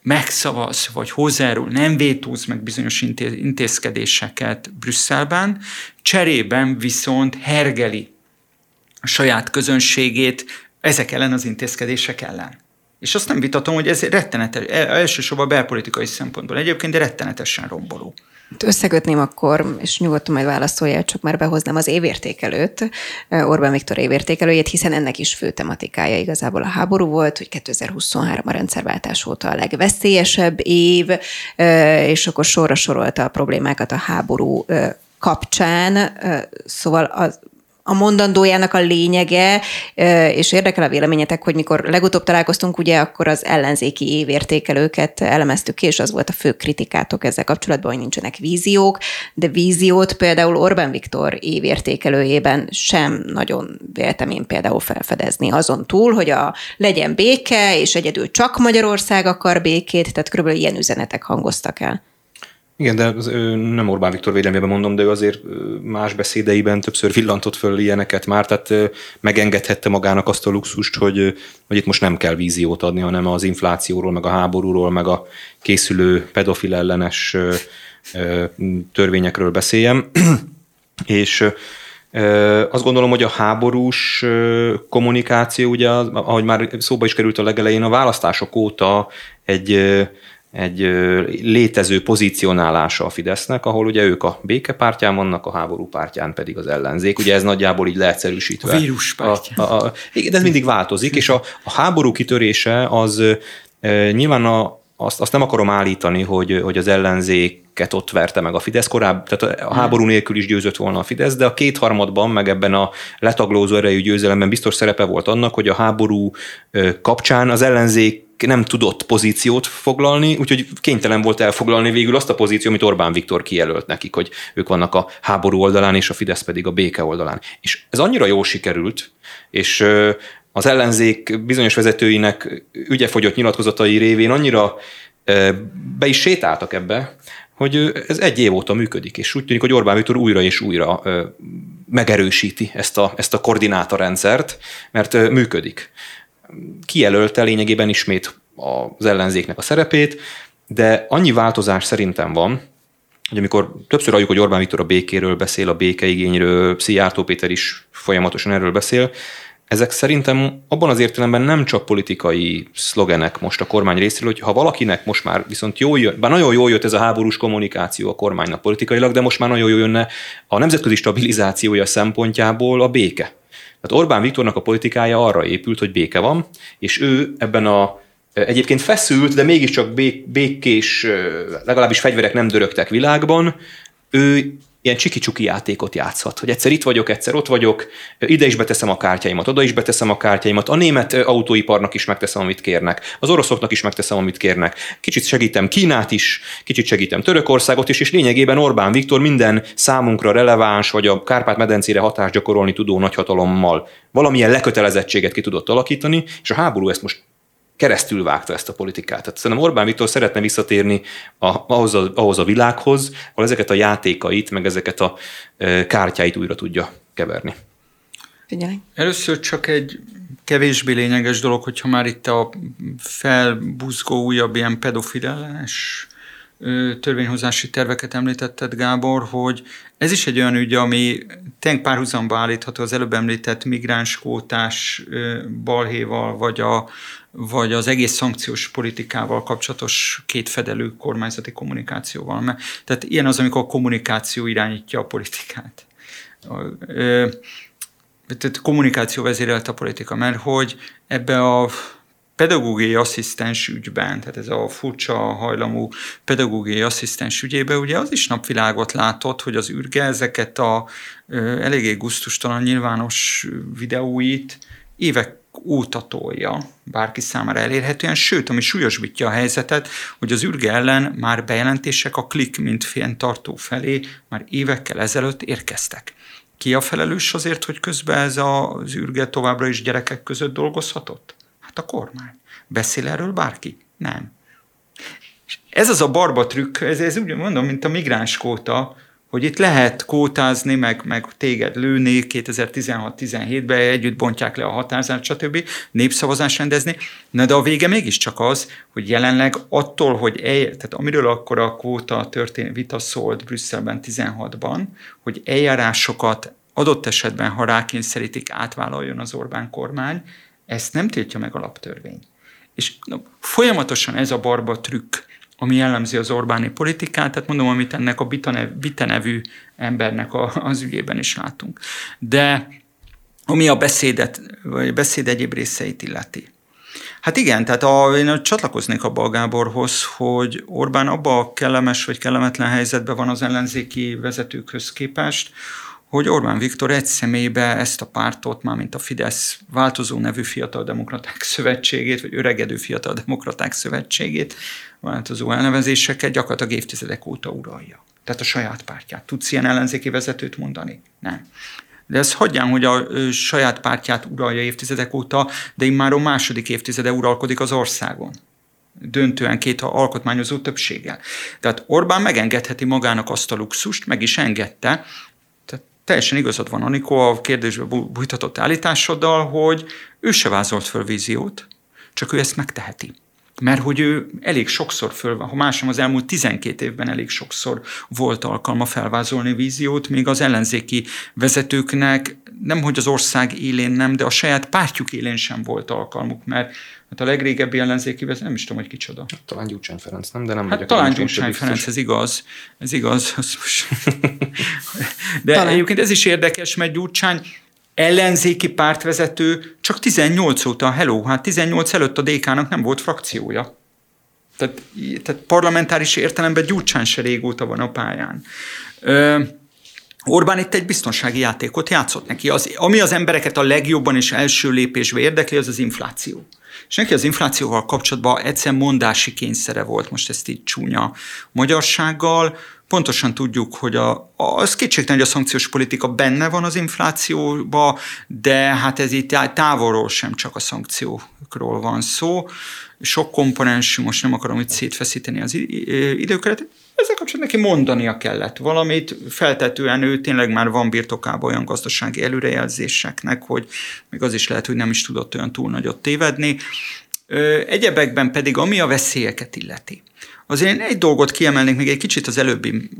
megszavaz, vagy hozzájárul, nem vétóz meg bizonyos intézkedéseket Brüsszelben, cserében viszont hergeli a saját közönségét ezek ellen az intézkedések ellen. És azt nem vitatom, hogy ez rettenetes, elsősorban belpolitikai szempontból egyébként, de rettenetesen romboló. Összekötném akkor, és nyugodtan majd válaszolja, csak már behoznám az évértékelőt, Orbán Viktor évértékelőjét, hiszen ennek is fő tematikája igazából a háború volt, hogy 2023 a rendszerváltás óta a legveszélyesebb év, és akkor sorra sorolta a problémákat a háború kapcsán, szóval az a mondandójának a lényege, és érdekel a véleményetek, hogy mikor legutóbb találkoztunk, ugye akkor az ellenzéki évértékelőket elemeztük ki, és az volt a fő kritikátok ezzel kapcsolatban, hogy nincsenek víziók, de víziót például Orbán Viktor évértékelőjében sem nagyon véltem én például felfedezni azon túl, hogy a legyen béke, és egyedül csak Magyarország akar békét, tehát körülbelül ilyen üzenetek hangoztak el. Igen, de az, nem Orbán Viktor védelmében mondom, de ő azért más beszédeiben többször villantott föl ilyeneket már, tehát megengedhette magának azt a luxust, hogy, hogy itt most nem kell víziót adni, hanem az inflációról, meg a háborúról, meg a készülő pedofil ellenes törvényekről beszéljem. És azt gondolom, hogy a háborús kommunikáció, ugye, ahogy már szóba is került a legelején, a választások óta egy egy létező pozícionálása a Fidesznek, ahol ugye ők a békepártyán vannak, a háború pártyán pedig az ellenzék. Ugye ez nagyjából így leegyszerűsítve. A vírus A, a, a, igen, de ez mindig változik, és a, a háború kitörése az e, nyilván a, azt, azt nem akarom állítani, hogy, hogy az ellenzéket ott verte meg a Fidesz korábban, tehát a háború nélkül is győzött volna a Fidesz, de a kétharmadban, meg ebben a letaglózó erejű győzelemben biztos szerepe volt annak, hogy a háború kapcsán az ellenzék nem tudott pozíciót foglalni, úgyhogy kénytelen volt elfoglalni végül azt a pozíciót, amit Orbán Viktor kijelölt nekik, hogy ők vannak a háború oldalán, és a Fidesz pedig a béke oldalán. És ez annyira jól sikerült, és az ellenzék bizonyos vezetőinek ügyefogyott nyilatkozatai révén annyira be is sétáltak ebbe, hogy ez egy év óta működik, és úgy tűnik, hogy Orbán Viktor újra és újra megerősíti ezt a, ezt a koordinátorrendszert, mert működik kijelölte lényegében ismét az ellenzéknek a szerepét, de annyi változás szerintem van, hogy amikor többször halljuk, hogy Orbán Viktor a békéről beszél, a békeigényről, Szijjártó Péter is folyamatosan erről beszél, ezek szerintem abban az értelemben nem csak politikai szlogenek most a kormány részéről, hogy ha valakinek most már viszont jó jön, bár nagyon jól jött ez a háborús kommunikáció a kormánynak politikailag, de most már nagyon jól jönne a nemzetközi stabilizációja szempontjából a béke. Tehát Orbán Viktornak a politikája arra épült, hogy béke van, és ő ebben a egyébként feszült, de mégiscsak bék, békés, legalábbis fegyverek nem dörögtek világban, ő ilyen csiki-csuki játékot játszhat, hogy egyszer itt vagyok, egyszer ott vagyok, ide is beteszem a kártyáimat, oda is beteszem a kártyáimat, a német autóiparnak is megteszem, amit kérnek, az oroszoknak is megteszem, amit kérnek, kicsit segítem Kínát is, kicsit segítem Törökországot is, és lényegében Orbán Viktor minden számunkra releváns, vagy a Kárpát-medencére hatást gyakorolni tudó nagyhatalommal valamilyen lekötelezettséget ki tudott alakítani, és a háború ezt most keresztül vágta ezt a politikát. Tehát szerintem Orbán Viktor szeretne visszatérni a, ahhoz, a, ahhoz a világhoz, ahol ezeket a játékait, meg ezeket a e, kártyáit újra tudja keverni. Figyelj. Először csak egy kevésbé lényeges dolog, hogyha már itt a felbuzgó újabb ilyen pedofileles törvényhozási terveket említetted, Gábor, hogy ez is egy olyan ügy, ami tényleg párhuzamba állítható az előbb említett migránskótás balhéval, vagy a, vagy az egész szankciós politikával kapcsolatos kétfedelő kormányzati kommunikációval. Mert, tehát ilyen az, amikor a kommunikáció irányítja a politikát. Tehát kommunikáció vezérelte a politika, mert hogy ebbe a pedagógiai asszisztens ügyben, tehát ez a furcsa hajlamú pedagógiai asszisztens ügyében, ugye az is napvilágot látott, hogy az űrge ezeket a eléggé guztustalan nyilvános videóit évek óta tolja bárki számára elérhetően, sőt, ami súlyosbítja a helyzetet, hogy az űrge ellen már bejelentések a klik mint tartó felé már évekkel ezelőtt érkeztek. Ki a felelős azért, hogy közben ez az űrge továbbra is gyerekek között dolgozhatott? Hát a kormány. Beszél erről bárki? Nem. És ez az a barba trükk, ez, ez úgy mondom, mint a migránskóta, hogy itt lehet kótázni, meg, meg téged lőni 2016-17-ben, együtt bontják le a határzát, stb. népszavazás rendezni, Na de a vége mégiscsak az, hogy jelenleg attól, hogy el, tehát amiről akkor a kvóta történ, vita szólt Brüsszelben 16-ban, hogy eljárásokat adott esetben, ha rákényszerítik, átvállaljon az Orbán kormány, ezt nem tiltja meg alaptörvény. És no, folyamatosan ez a barba trükk ami jellemzi az Orbáni politikát, tehát mondom, amit ennek a Vita nevű embernek a, az ügyében is látunk. De ami a beszédet, vagy a beszéd egyéb részeit illeti. Hát igen, tehát a, én csatlakoznék abba a Gáborhoz, hogy Orbán abba a kellemes vagy kellemetlen helyzetben van az ellenzéki vezetőkhöz képest, hogy Orbán Viktor egy személybe ezt a pártot, már mint a Fidesz változó nevű Fiatal Demokraták Szövetségét, vagy öregedő Fiatal Demokraták Szövetségét, változó elnevezéseket gyakorlatilag évtizedek óta uralja. Tehát a saját pártját. Tudsz ilyen ellenzéki vezetőt mondani? Nem. De ez hagyján, hogy a saját pártját uralja évtizedek óta, de már a második évtizede uralkodik az országon döntően két alkotmányozó többséggel. Tehát Orbán megengedheti magának azt a luxust, meg is engedte, teljesen igazad van, Anikó, a kérdésbe bújtatott állításoddal, hogy ő se vázolt föl víziót, csak ő ezt megteheti. Mert hogy ő elég sokszor föl, ha másom az elmúlt 12 évben elég sokszor volt alkalma felvázolni víziót, még az ellenzéki vezetőknek nem, hogy az ország élén nem, de a saját pártjuk élén sem volt alkalmuk, mert hát a legrégebbi ellenzéki vezető, nem is tudom, hogy kicsoda. Hát, talán Gyurcsány Ferenc, nem? De nem hát talán Gyurcsány Ferenc, ez igaz. Ez igaz. De talán. egyébként ez is érdekes, mert Gyurcsány ellenzéki pártvezető csak 18 óta, hello, hát 18 előtt a DK-nak nem volt frakciója. Tehát, tehát parlamentáris értelemben Gyurcsán se régóta van a pályán. Ö, Orbán itt egy biztonsági játékot játszott neki. Az, ami az embereket a legjobban és első lépésbe érdekli, az az infláció. És neki az inflációval kapcsolatban egyszer mondási kényszere volt, most ezt így csúnya magyarsággal, pontosan tudjuk, hogy a, az kétségtelen, hogy a szankciós politika benne van az inflációba, de hát ez itt távolról sem csak a szankciókról van szó. Sok komponens, most nem akarom itt szétfeszíteni az időkeret, ezzel kapcsolatban neki mondania kellett valamit, feltetően ő tényleg már van birtokában olyan gazdasági előrejelzéseknek, hogy még az is lehet, hogy nem is tudott olyan túl nagyot tévedni. Egyebekben pedig, ami a veszélyeket illeti. Azért én egy dolgot kiemelnék még egy kicsit az előbbi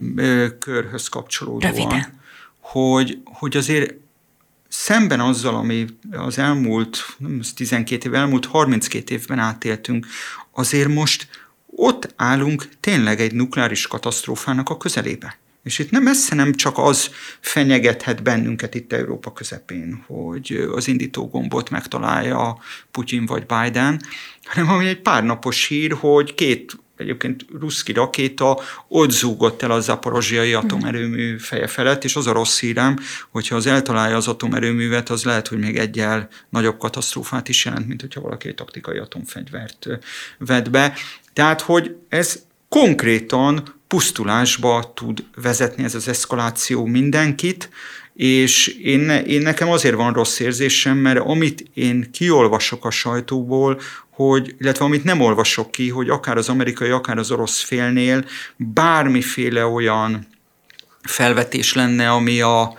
körhöz kapcsolódóan. Röviden. Hogy, hogy azért szemben azzal, ami az elmúlt nem 12 év, elmúlt 32 évben átéltünk, azért most ott állunk tényleg egy nukleáris katasztrófának a közelébe. És itt nem messze nem csak az fenyegethet bennünket itt Európa közepén, hogy az indító gombot megtalálja Putyin vagy Biden, hanem ami egy pár napos hír, hogy két egyébként ruszki rakéta ott zúgott el a zaporozsiai atomerőmű feje felett, és az a rossz hírem, hogyha az eltalálja az atomerőművet, az lehet, hogy még egyel nagyobb katasztrófát is jelent, mint hogyha valaki egy taktikai atomfegyvert vet be. Tehát, hogy ez konkrétan pusztulásba tud vezetni ez az eszkaláció mindenkit, és én, én nekem azért van rossz érzésem, mert amit én kiolvasok a sajtóból, hogy, illetve amit nem olvasok ki, hogy akár az amerikai, akár az orosz félnél bármiféle olyan felvetés lenne, ami a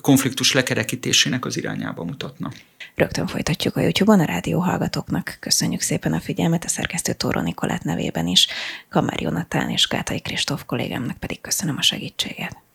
konfliktus lekerekítésének az irányába mutatna. Rögtön folytatjuk a YouTube-on a rádió hallgatóknak. Köszönjük szépen a figyelmet a szerkesztő Tóró Nikolát nevében is, Kamár Jonatán és Gátai Kristóf kollégámnak pedig köszönöm a segítséget.